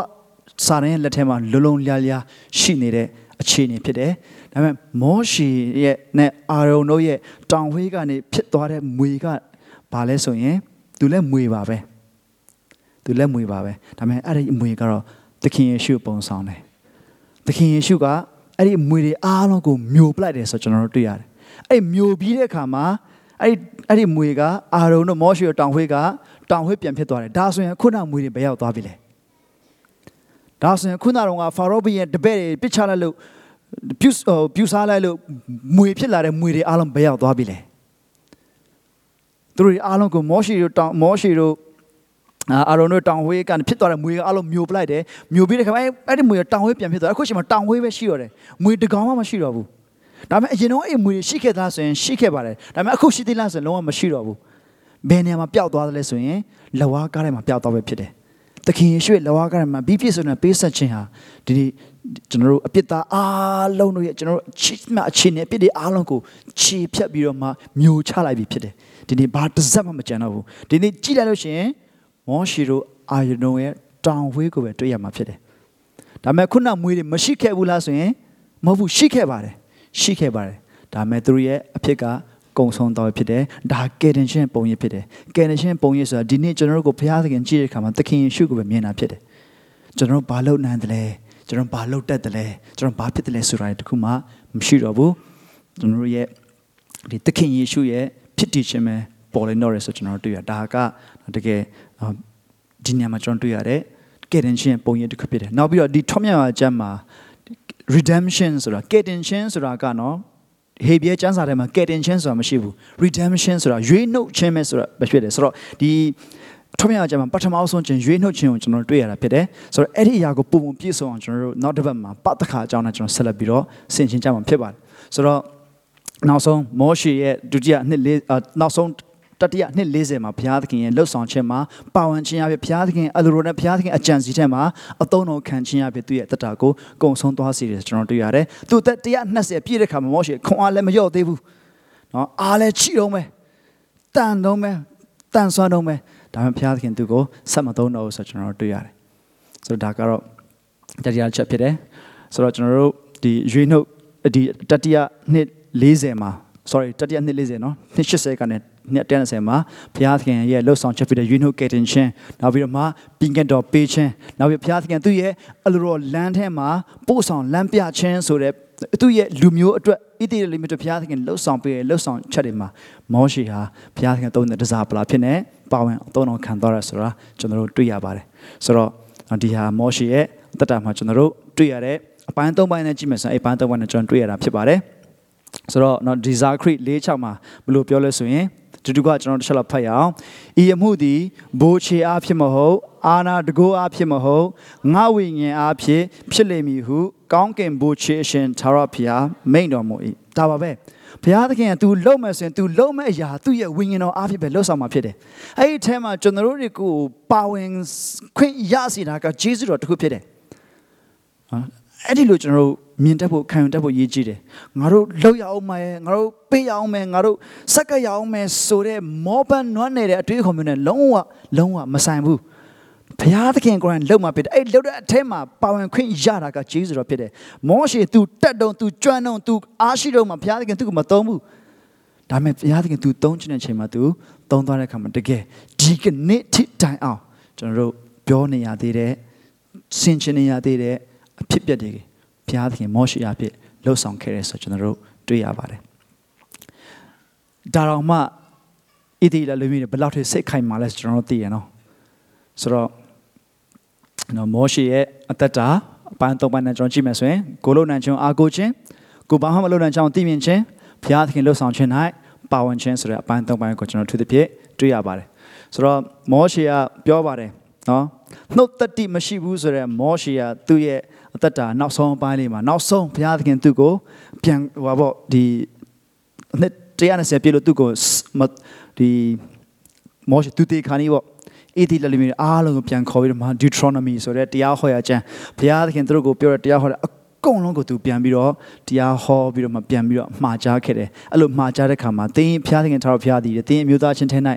စာရင်းလက်ထဲမှာလုံလုံလျားလျားရှိနေတဲ့အခြေအနေဖြစ်တယ်။ဒါပေမဲ့မောရှေရဲ့နဲ့အာရုံတို့ရဲ့တောင်ဝေးကနေဖြစ်သွားတဲ့မွေကဘာလဲဆိုရင်သူလည်းမွေပါပဲ။ သူလက်မွေပါပဲဒါပေမဲ့အဲ့ဒီအမွေကတော့သခင်ယေရှုပုံဆောင်တယ်သခင်ယေရှုကအဲ့ဒီအမွေတွေအားလုံးကိုမျိုးပလိုက်တယ်ဆိုကျွန်တော်တို့တွေ့ရတယ်အဲ့မျိုးပြီးတဲ့အခါမှာအဲ့ဒီအဲ့ဒီမွေကအာရုံတို့မောရှေတောင်ဝှေးကတောင်ဝှေးပြန်ဖြစ်သွားတယ်ဒါဆိုရင်ခုနမွေတွေဘယ်ရောက်သွားပြီလဲဒါဆိုရင်ခုနကတော့ဖာရောဘီရဲ့တပည့်တွေပစ်ချလိုက်လို့ပြူပြူစားလိုက်လို့မွေဖြစ်လာတဲ့မွေတွေအားလုံးဘယ်ရောက်သွားပြီလဲသူတို့အားလုံးကိုမောရှေတို့တောင်မောရှေတို့ အာရုံတို့တောင်ဝေးကနေဖြစ်သွားတဲ့မွေကအလုံးမျိုးပလိုက်တယ်မျိုးပြီးတဲ့ခါအဲ့ဒီမွေတောင်ဝေးပြန်ဖြစ်သွားအခုချိန်မှာတောင်ဝေးပဲရှိတော့တယ်မွေတကောင်မှမရှိတော့ဘူးဒါပေမဲ့အရင်တော့အဲ့မွေရှိခဲ့သားဆိုရင်ရှိခဲ့ပါတယ်ဒါပေမဲ့အခုရှိသေးလားဆိုရင်လုံးဝမရှိတော့ဘူးဘယ်နေရာမှာပျောက်သွားသလဲဆိုရင်လဝါကားထဲမှာပျောက်သွားပဲဖြစ်တယ်သခင်ယေရှုရဲ့လဝါကားထဲမှာပြီးပြည့်စုံတဲ့ပေးဆက်ခြင်းဟာဒီကျွန်တော်တို့အပြစ်သားအားလုံးတို့ရဲ့ကျွန်တော်တို့ချစ်မှအခြေအနေအပြစ်တွေအားလုံးကိုခြေဖြတ်ပြီးတော့မှမျိုးချလိုက်ပြီဖြစ်တယ်ဒီနေ့ဘာတစ်စက်မှမကြံတော့ဘူးဒီနေ့ကြည့်လိုက်လို့ရှိရင် မောရှိတို့အာယုန်ရဲ့တောင်ဝေးကိုပဲတွေ့ရမှာဖြစ်တယ်ဒါပေမဲ့ခုနမွေးတွေမရှိခဲ့ဘူးလားဆိုရင်မဟုတ်ဘူးရှိခဲ့ပါတယ်ရှိခဲ့ပါတယ်ဒါပေမဲ့သူတို့ရဲ့အဖြစ်ကကုံဆုံးတော်ဖြစ်တယ်ဒါကယ်တင်ရှင်ပုံရိပ်ဖြစ်တယ်ကယ်တင်ရှင်ပုံရိပ်ဆိုတာဒီနေ့ကျွန်တော်တို့ကိုဘုရားသခင်ကြည့်တဲ့အခါမှာသခင်ယေရှုကိုပဲမြင်တာဖြစ်တယ်ကျွန်တော်တို့ဘာလုပ်နိုင်တယ်လဲကျွန်တော်ဘာလုပ်တတ်တယ်လဲကျွန်တော်ဘာဖြစ်တယ်လဲဆိုတာတခုမှမရှိတော့ဘူးကျွန်တော်တို့ရဲ့ဒီသခင်ယေရှုရဲ့ဖြစ်တည်ခြင်းပဲပေါ်လာတော့ရဆိုကျွန်တော်တို့တွေ့ရဒါကတကယ် ဒီညမှာကျွန်တော်တွေ့ရတဲ့ကယ်တင်ရှင်ပုံရိပ်တစ်ခုဖြစ်တယ်နောက်ပြီးတော့ဒီထွတ်မြောက်ရာကျမ်းမှာ redemption ဆိုတာကယ်တင်ရှင်ဆိုတာကနော်ဟေဘရဲကျမ်းစာထဲမှာကယ်တင်ခြင်းဆိုတာမရှိဘူး redemption ဆိုတာရွေးနှုတ်ခြင်းပဲဆိုတာပဲဖြစ်တယ်ဆိုတော့ဒီထွမြောက်ကြမှာပထမဆုံးခြင်းရွေးနှုတ်ခြင်းကိုကျွန်တော်တွေ့ရတာဖြစ်တယ်ဆိုတော့အဲ့ဒီအရာကိုပုံပုံပြည့်စုံအောင်ကျွန်တော်တို့နောက်တစ်ပတ်မှာပတ်သက်ခါအကြောင်းနဲ့ကျွန်တော်ဆက်လက်ပြီးတော့ဆင်ခြင်ကြမှာဖြစ်ပါတယ်ဆိုတော့နောက်ဆုံးမောရှေရဲ့ဒုတိယနှစ်လေးနောက်ဆုံး တတိယနှစ်40မှာဘုရားသခင်ရဲ့လှုပ်ဆောင်ခြင်းမှာပါဝင်ခြင်းအဖြစ်ဘုရားသခင်အလိုလိုနဲ့ဘုရားသခင်အကြံစီထဲမှာအသုံးတော်ခံခြင်းအဖြစ်သူ့ရဲ့တတကိုကုံဆုံးသွားစေတယ်ကျွန်တော်တွေ့ရတယ်။သူသက်120ပြည့်တဲ့ခါမှာမောရှေခွန်အားလည်းမလျော့သေးဘူး။နော်အားလည်းချီတော့မယ်။တန်တော့မယ်။တန်ဆွမ်းတော့မယ်။ဒါပေမဲ့ဘုရားသခင်သူ့ကိုဆက်မသုံးတော့ဘူးဆိုကျွန်တော်တွေ့ရတယ်။ဆိုတော့ဒါကတော့တတိယချက်ဖြစ်တယ်။ဆိုတော့ကျွန်တော်တို့ဒီရွေးနှုတ်ဒီတတိယနှစ်40မှာ sorry တတိယနှစ်40နော်နှစ်80ကနေနှစ်130မှာဘုရားသခင်ရဲ့လှုပ်ဆောင်ချက်ဖြစ်တဲ့ unit getting နောက်ပြီးတော့မှပြင်ကတော်ပေးခြင်းနောက်ပြီးဘုရားသခင်သူ့ရဲ့အလိုတော်လမ်းထဲမှာပို့ဆောင်လမ်းပြခြင်းဆိုတဲ့သူ့ရဲ့လူမျိုးအတွက်ဣတိလိမတ်ဘုရားသခင်လှုပ်ဆောင်ပေးလှုပ်ဆောင်ချက်တွေမှာမောရှေဟာဘုရားသခင်သုံးတဲ့တစားပလာဖြစ်နေပါဝင်အသုံးတော်ခံတော်ရဆိုတာကျွန်တော်တို့တွေ့ရပါတယ်ဆိုတော့ဒီဟာမောရှေရဲ့တတမှာကျွန်တော်တို့တွေ့ရတဲ့အပိုင်း၃ပိုင်းနဲ့ကြည့်မယ်ဆိုရင်အပိုင်း၃ပိုင်းနဲ့ကျွန်တော်တွေ့ရတာဖြစ်ပါတယ် ဆိုတော့เนาะဒီဇာခရစ်၄၆မှာဘယ်လိုပြောလဲဆိုရင်ဒီတူကကျွန်တော်တစ်ချက်လောက်ဖတ်ရအောင်ဤအမှုသည်ဘိုးချေအားဖြစ်မဟုတ်အာနာတကိုးအားဖြစ်မဟုတ်ငါဝိညာဉ်အားဖြင့်ဖြစ်လိမ့်မည်ဟုကောင်းကင်ဘိုးချေအရှင်သာရဖျားမိန်တော်မူ၏ဒါပါပဲဘုရားသခင်က तू လုံမဲ့ဆိုရင် तू လုံမဲ့အရာသူ့ရဲ့ဝိညာဉ်တော်အားဖြင့်ပဲလှုပ်ဆောင်မှာဖြစ်တယ်အဲ့ဒီအထဲမှာကျွန်တော်တို့တွေကိုပါဝင်ခွင့်ရစီတာကဂျေဇုတော်တစ်ခုဖြစ်တယ်အဲ့ဒီလိုကျွန်တော်တို့ မြင်တတ်ဖို့ခံယူတတ်ဖို့ရည်ကြည်တယ်ငါတို့လှုပ်ရအောင်မယ်ငါတို့ပေးရအောင်မယ်ငါတို့စက်ကရအောင်မယ်ဆိုတဲ့မောပန်နွမ်းနေတဲ့အတွေးခေါ်မျိုးနဲ့လုံးဝလုံးဝမဆိုင်ဘူးဘုရားသခင်ကိုယ်တိုင်လှုပ်มาဖြစ်တယ်အဲ့လှုပ်တဲ့အထဲမှာပါဝင်ခွင့်ရတာကဂျေဇုတော်ဖြစ်တယ်မောရှေ तू တက်တုံ तू ကြွမ်းတုံ तू အားရှိတုံမှာဘုရားသခင်သူ့ကိုမသုံးဘူးဒါပေမဲ့ဘုရားသခင် तू သုံးချင်တဲ့ချိန်မှာ तू သုံးသွားတဲ့အခါမှာတကယ်ဒီကနေ့ထိတိုင်အောင်ကျွန်တော်တို့ပြောနေရသေးတယ်ဆင်ခြင်နေရသေးတဲ့အဖြစ်ပြက်တွေဘု ရားသခင်မောရှေအဖြစ်လှုပ်ဆောင်ခဲ့တယ်ဆိုကျွန်တော်တို့တွေ့ရပါတယ်ဒါတော့မှဣတိလလူမျိုးတွေဘယ်လောက်ထိစိတ်ခိုင်မာလဲကျွန်တော်တို့သိရနော်ဆိုတော့နော်မောရှေရဲ့အသက်တာအပိုင်း၃ပိုင်းနဲ့ကျွန်တော်ကြည့်မယ်ဆိုရင်ကိုလုံနိုင်ခြင်းအာကိုခြင်းကိုဘာမှမလုံနိုင်ခြင်းသိမြင်ခြင်းဘုရားသခင်လှုပ်ဆောင်ခြင်း၌ပါဝင်ခြင်းဆိုတဲ့အပိုင်း၃ပိုင်းကိုကျွန်တော်ထူးသဖြင့်တွေ့ရပါတယ်ဆိုတော့မောရှေကပြောပါတယ်နော်နှုတ်တတိမရှိဘူးဆိုတဲ့မောရှေကသူ့ရဲ့ အသက်တာနောက်ဆုံးပိုင်းလေးမှာနောက်ဆုံးဘုရားသခင်သူ့ကိုပြန်ဟိုပေါ့ဒီနှစ်120ပြည့်လို့သူ့ကိုဒီမောရှေသူတေခါနီးပေါ့အေဒီလလီမီအားလုံးကိုပြန်ခေါ်ပြီးတော့မှ Deuteronomy ဆိုတဲ့တရားဟောရကျမ်းဘုရားသခင်သူတို့ကိုပြောတဲ့တရားဟောတဲ့အကုန်လုံးကိုသူပြန်ပြီးတော့တရားဟောပြီးတော့မှပြန်ပြီးတော့မှားကြားခဲ့တယ်အဲ့လိုမှားကြားတဲ့ခါမှာသင်ဘုရားသခင်ထားတော့ဘုရားတည်တယ်သင်အမျိုးသားချင်းထဲ၌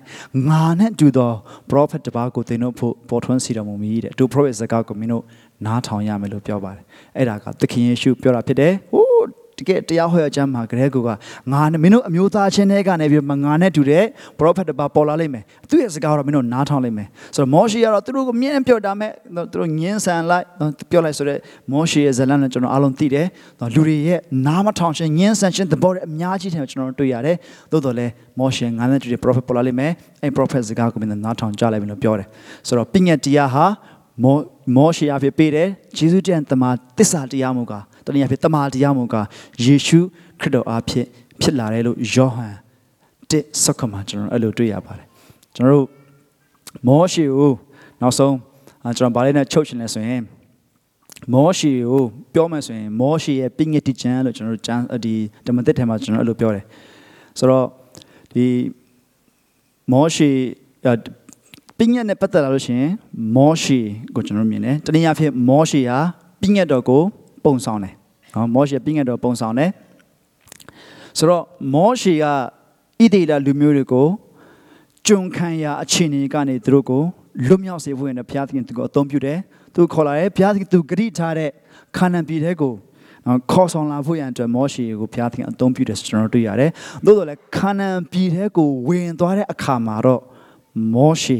ငါနဲ့တူသော prophet တပါးကိုသင်တို့ဖို့ပေါ်ထွန်းစီတော်မူမည်တဲ့သူ prophet စကားကိုမင်းတို့ နားထောင်ရမယ်လို့ပြောပါတယ်အဲ့ဒါကသခင်ယေရှုပြောတာဖြစ်တယ်ဟိုးတကယ်တရားဟောရချမ်းမှာဂရဲကူကငါမင်းတို့အမျိုးသားချင်းတွေကနေပြီးငါနဲ့တူတဲ့ prophet တပါပေါ်လာလိမ့်မယ်သူ့ရဲ့စကားတော့မင်းတို့နားထောင်လိမ့်မယ်ဆိုတော့မောရှေကတော့သူတို့ကိုမြင်ပြောတာမဲ့သူတို့ညင်းဆန်လိုက်ပြောလိုက်ဆိုတော့မောရှေရဲ့ဇလန်နဲ့ကျွန်တော်အားလုံးသိတယ်လူတွေရဲ့နားမထောင်ခြင်းညင်းဆန်ခြင်းသဘောတွေအများကြီးတယ်ကျွန်တော်တို့တွေ့ရတယ်သို့တော်လည်းမောရှေငါနဲ့တူတဲ့ prophet ပေါ်လာလိမ့်မယ်အဲ့ prophet စကားကိုမင်းတို့နားထောင်ကြလိုက်ပြီလို့ပြောတယ်ဆိုတော့ပြည့်ညက်တရားဟာမော မောရှေအဖြစ်ပေးတယ်ဂျေဇုတန်တမန်တစ္ဆာတရားမူကားတနည်းအားဖြင့်တမန်တရားမူကားယေရှုခရစ်တော်အဖြစ်ဖြစ်လာတယ်လို့ယောဟန်တစ်စက္ကမှာကျွန်တော်အဲ့လိုတွေ့ရပါတယ်ကျွန်တော်တို့မောရှေကိုနောက်ဆုံးကျွန်တော်ဗာလေးနဲ့ချုပ်ချင်လဲဆိုရင်မောရှေကိုပြောမှဆိုရင်မောရှေရဲ့ပြည့်ငစ်တည်ချမ်းလို့ကျွန်တော်တို့ဒီတမန်တစ်ထဲမှာကျွန်တော်အဲ့လိုပြောတယ်ဆိုတော့ဒီမောရှေ ပညတ်နဲ့ပတ်သက်လာလို့ရှိရင်မောရှေကိုကျွန်တော်မြင်တယ်တနည်းအားဖြင့်မောရှေဟာပညတ်တော်ကိုပပုံဆောင်တယ်နော်မောရှေပြည့်ငတ်တော်ပုံဆောင်တယ်ဆိုတော့မောရှေကဣသေလလူမျိုးတွေကိုကျွန်ခံရအခြေအနေကနေသူတို့ကိုလွတ်မြောက်စေဖို့နဲ့ဘုရားသခင်သူကိုအသုံးပြုတယ်သူခေါ်လာတယ်ဘုရားသခင်သူဂရိထားတဲ့ခါနန်ပြည်ထဲကိုနော်ခေါ်ဆောင်လာဖို့ရန်အတွက်မောရှေကိုဘုရားသခင်အသုံးပြုတယ်ကျွန်တော်တွေ့ရတယ်။သို့တော်လည်းခါနန်ပြည်ထဲကိုဝင်သွားတဲ့အခါမှာတော့မောရှေ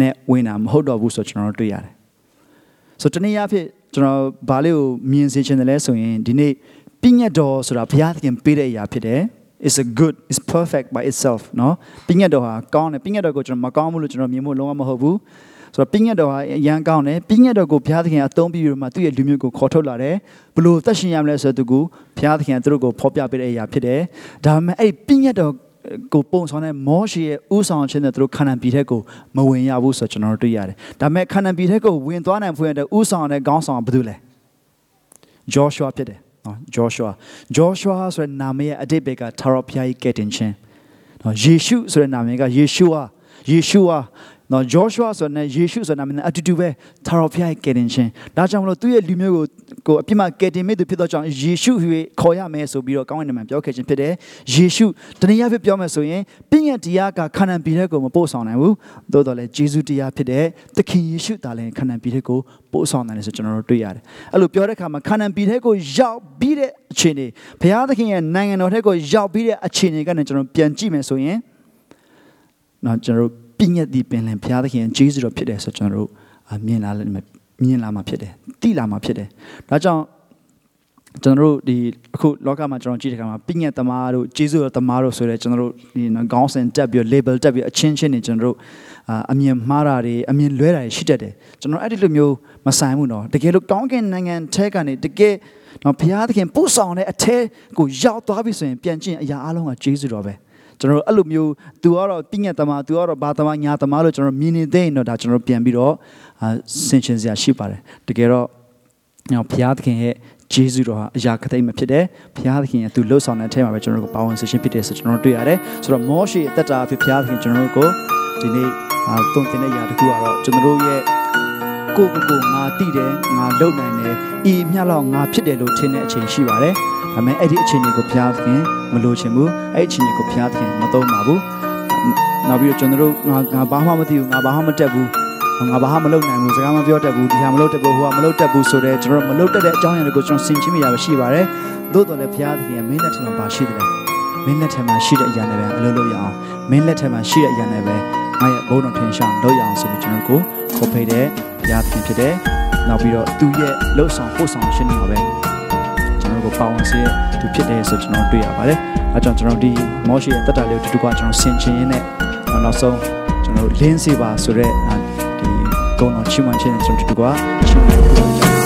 နဲ့ဝင်တာမဟုတ်တော့ဘူးဆိုတော့ကျွန်တော်တို့တွေ့ရတယ်။ဆိုတော့တနည်းအားဖြင့်ကျွန်တော်ဘာလေးကိုမြင်စေချင်တယ်လဲဆိုရင်ဒီနေ့ပြည့်ညတ်တော်ဆိုတာဘုရားသခင်ပေးတဲ့အရာဖြစ်တယ်။ is a good is perfect by itself နော်ပြည့်ညတ်တော်ဟာကောင်းတယ်ပြည့်ညတ်တော်ကိုကျွန်တော်မကောင်းဘူးလို့ကျွန်တော်မြင်ဖို့လုံးဝမဟုတ်ဘူးဆိုတော့ပြည့်ညတ်တော်ဟာအရန်ကောင်းတယ်ပြည့်ညတ်တော်ကိုဘုရားသခင်အသုံးပြုပြီးတော့မှသူ့ရဲ့လူမျိုးကိုခေါ်ထုတ်လာတယ်ဘလို့သက်ရှင်ရမလဲဆိုတဲ့သူကိုဘုရားသခင်သူတို့ကိုဖော်ပြပေးတဲ့အရာဖြစ်တယ်ဒါပေမဲ့အဲ့ဒီပြည့်ညတ်တော် ကိုပုံဆောင်တဲ့မောရှေရဲ့ဥဆောင်ခြင်းနဲ့သူတို့ခါနန်ပြည်ထက်ကိုမဝင်ရဘူးဆိုတော့ကျွန်တော်တို့တွေ့ရတယ်ဒါပေမဲ့ခါနန်ပြည်ထက်ကိုဝင်သွားနိုင်ဖွယ်တဲ့ဥဆောင်တဲ့ခေါင်းဆောင်ကဘယ်သူလဲ Joshua ဖြစ်တယ်နော် Joshua Joshua ဆိုတဲ့နာမည်ရဲ့အတိတ်ဘက်ကထာဝရဘုရားကြီးကယ်တင်ခြင်းနော်ယေရှုဆိုတဲ့နာမည်ကယေရှုဟာယေရှုဟာ နော် Joshua ဆိုတဲ့ယေရှုဆိုတဲ့နာမည်နဲ့အတူတူပဲထာဝရဘုရားရဲ့ကယ်တင်ခြင်းဒါကြောင့်မလို့သူ့ရဲ့လူမျိုးကိုကိုအပြစ်မှကယ်တင်မိသူဖြစ်သောကြောင့်ယေရှုဟူ၍ခေါ်ရမယ်ဆိုပြီးတော့ကောင်းကင်မှာပြောခဲ့ခြင်းဖြစ်တယ်ယေရှုတနည်းအားဖြင့်ပြောမယ်ဆိုရင်ပြည့်ညတ်တရားကခန္ဓာပြည်တဲ့ကိုမပို့ဆောင်နိုင်ဘူးသို့တော်လည်းဂျေဇုတရားဖြစ်တဲ့သခင်ယေရှုသာလည်းခန္ဓာပြည်တဲ့ကိုပို့ဆောင်နိုင်တယ်ဆိုကျွန်တော်တို့တွေ့ရတယ်အဲ့လိုပြောတဲ့အခါမှာခန္ဓာပြည်တဲ့ကိုရောက်ပြီးတဲ့အခြေအနေဘုရားသခင်ရဲ့နိုင်ငံတော်ထက်ကိုရောက်ပြီးတဲ့အခြေအနေကနေကျွန်တော်ပြန်ကြည့်မယ်ဆိုရင်နော်ကျွန်တော်တို့ ပြည့်ညက်သည့်ပင်လင်ဘုရားသခင်ဂျေဇုတော်ဖြစ်တယ်ဆိုကျွန်တော်တို့မြင်လာမြင်လာမှာဖြစ်တယ်သိလာမှာဖြစ်တယ်ဒါကြောင့်ကျွန်တော်တို့ဒီအခုလောကမှာကျွန်တော်ကြည့်တဲ့ခါမှာပြည့်ညက်သမားတို့ဂျေဇုတော်သမားတို့ဆိုတဲ့ကျွန်တော်တို့ဒီခေါင်းစဉ်တက်ပြီး label တက်ပြီးအချင်းချင်းနေကျွန်တော်တို့အမြင်မှားတာတွေအမြင်လွဲတာတွေရှိတတ်တယ်ကျွန်တော်အဲ့ဒီလိုမျိုးမဆိုင်ဘူးနော်တကယ်လို့ကောင်းကင်နိုင်ငံအထက်ကနေတကယ်နော်ဘုရားသခင်ပို့ဆောင်တဲ့အထက်ကိုရောက်သွားပြီဆိုရင်ပြန်ကျင်အရာအလုံးကဂျေဇုတော်ပဲ။ ကျွန်တော်အဲ့လိုမျိုး तू ကတော့ပြည့်ညက်သမား तू ကတော့ဘာသမားညာသမားလို့ကျွန်တော်မြင်နေတဲ့ရင်တော့ဒါကျွန်တော်ပြန်ပြီးတော့ဆင်ခြင်စရာရှိပါတယ်တကယ်တော့နော်ဘုရားသခင်ရဲ့ဂျေဇုတော်ဟာအရာခသိမ်းမဖြစ်တယ်ဘုရားသခင်ရဲ့သူလှုပ်ဆောင်တဲ့အထက်မှာပဲကျွန်တော်တို့ပါဝင်ဆရှင်ဖြစ်တယ်ဆိုကျွန်တော်တို့တွေ့ရတယ်ဆိုတော့မောရှေအသက်တာဖြစ်ဘုရားသခင်ကျွန်တော်တို့ကိုဒီနေ့တုံတင်တဲ့အရာတစ်ခုကတော့ကျွန်တော်တို့ရဲ့ကိုကိုကိုငါတိတယ်ငါလုံနိုင်တယ်ဤမြလောက်ငါဖြစ်တယ်လို့ထင်တဲ့အချိန်ရှိပါတယ် ဒါပေမဲ့အဲ့ဒီအချိန်တွေကိုဘုရားသခင်မလိုချင်ဘူးအဲ့ဒီအချိန်တွေကိုဘုရားသခင်မသုံးပါဘူးနောက်ပြီးတော့ကျွန်တော်တို့ငါငါဘာမှမသိဘူးငါဘာမှမတက်ဘူးငါဘာမှမလုပ်နိုင်ဘူးစကားမပြောတတ်ဘူးဒီဟာမလုပ်တတ်ဘူးဟိုဟာမလုပ်တတ်ဘူးဆိုတော့ကျွန်တော်မလုပ်တတ်တဲ့အကြောင်းအရာတွေကိုကျွန်တော်ဆင်ခြင်မိတာပဲရှိပါတယ်သို့တော်လည်းဘုရားသခင်မင်းလက်ထက်မှာပါရှိတယ်မင်းလက်ထက်မှာရှိတဲ့အရာနဲ့ပဲအလုပ်လုပ်ရအောင်မင်းလက်ထက်မှာရှိတဲ့အရာနဲ့ပဲငါရဲ့ဘုန်းတော်ထင်ရှားလုပ်ရအောင်ဆိုပြီးကျွန်တော်ကိုခေါ်ဖိတ်တဲ့ဘုရားသခင်ဖြစ်တယ်နောက်ပြီးတော့သူ့ရဲ့လှုပ်ဆောင်ပို့ဆောင်ခြင်းတွေပါပဲကျွန် တော်ကိုပါဝင်စေသူဖြစ်တယ်ဆိုကျွန်တော်တွေ့ရပါတယ်အဲကြောင့်ကျွန်တော်ဒီမောရှိရဲ့တက်တာလေးကိုတူတူကကျွန်တော်ဆင်ခြင်ရင်းနဲ့နောက်ဆုံးကျွန်တော်လင်းစေပါဆိုတော့ဒီကုန်းတော်ချီးမွမ်းခြင်းနဲ့ကျွန်တော်တူတူကချီးမွမ်းကြပါ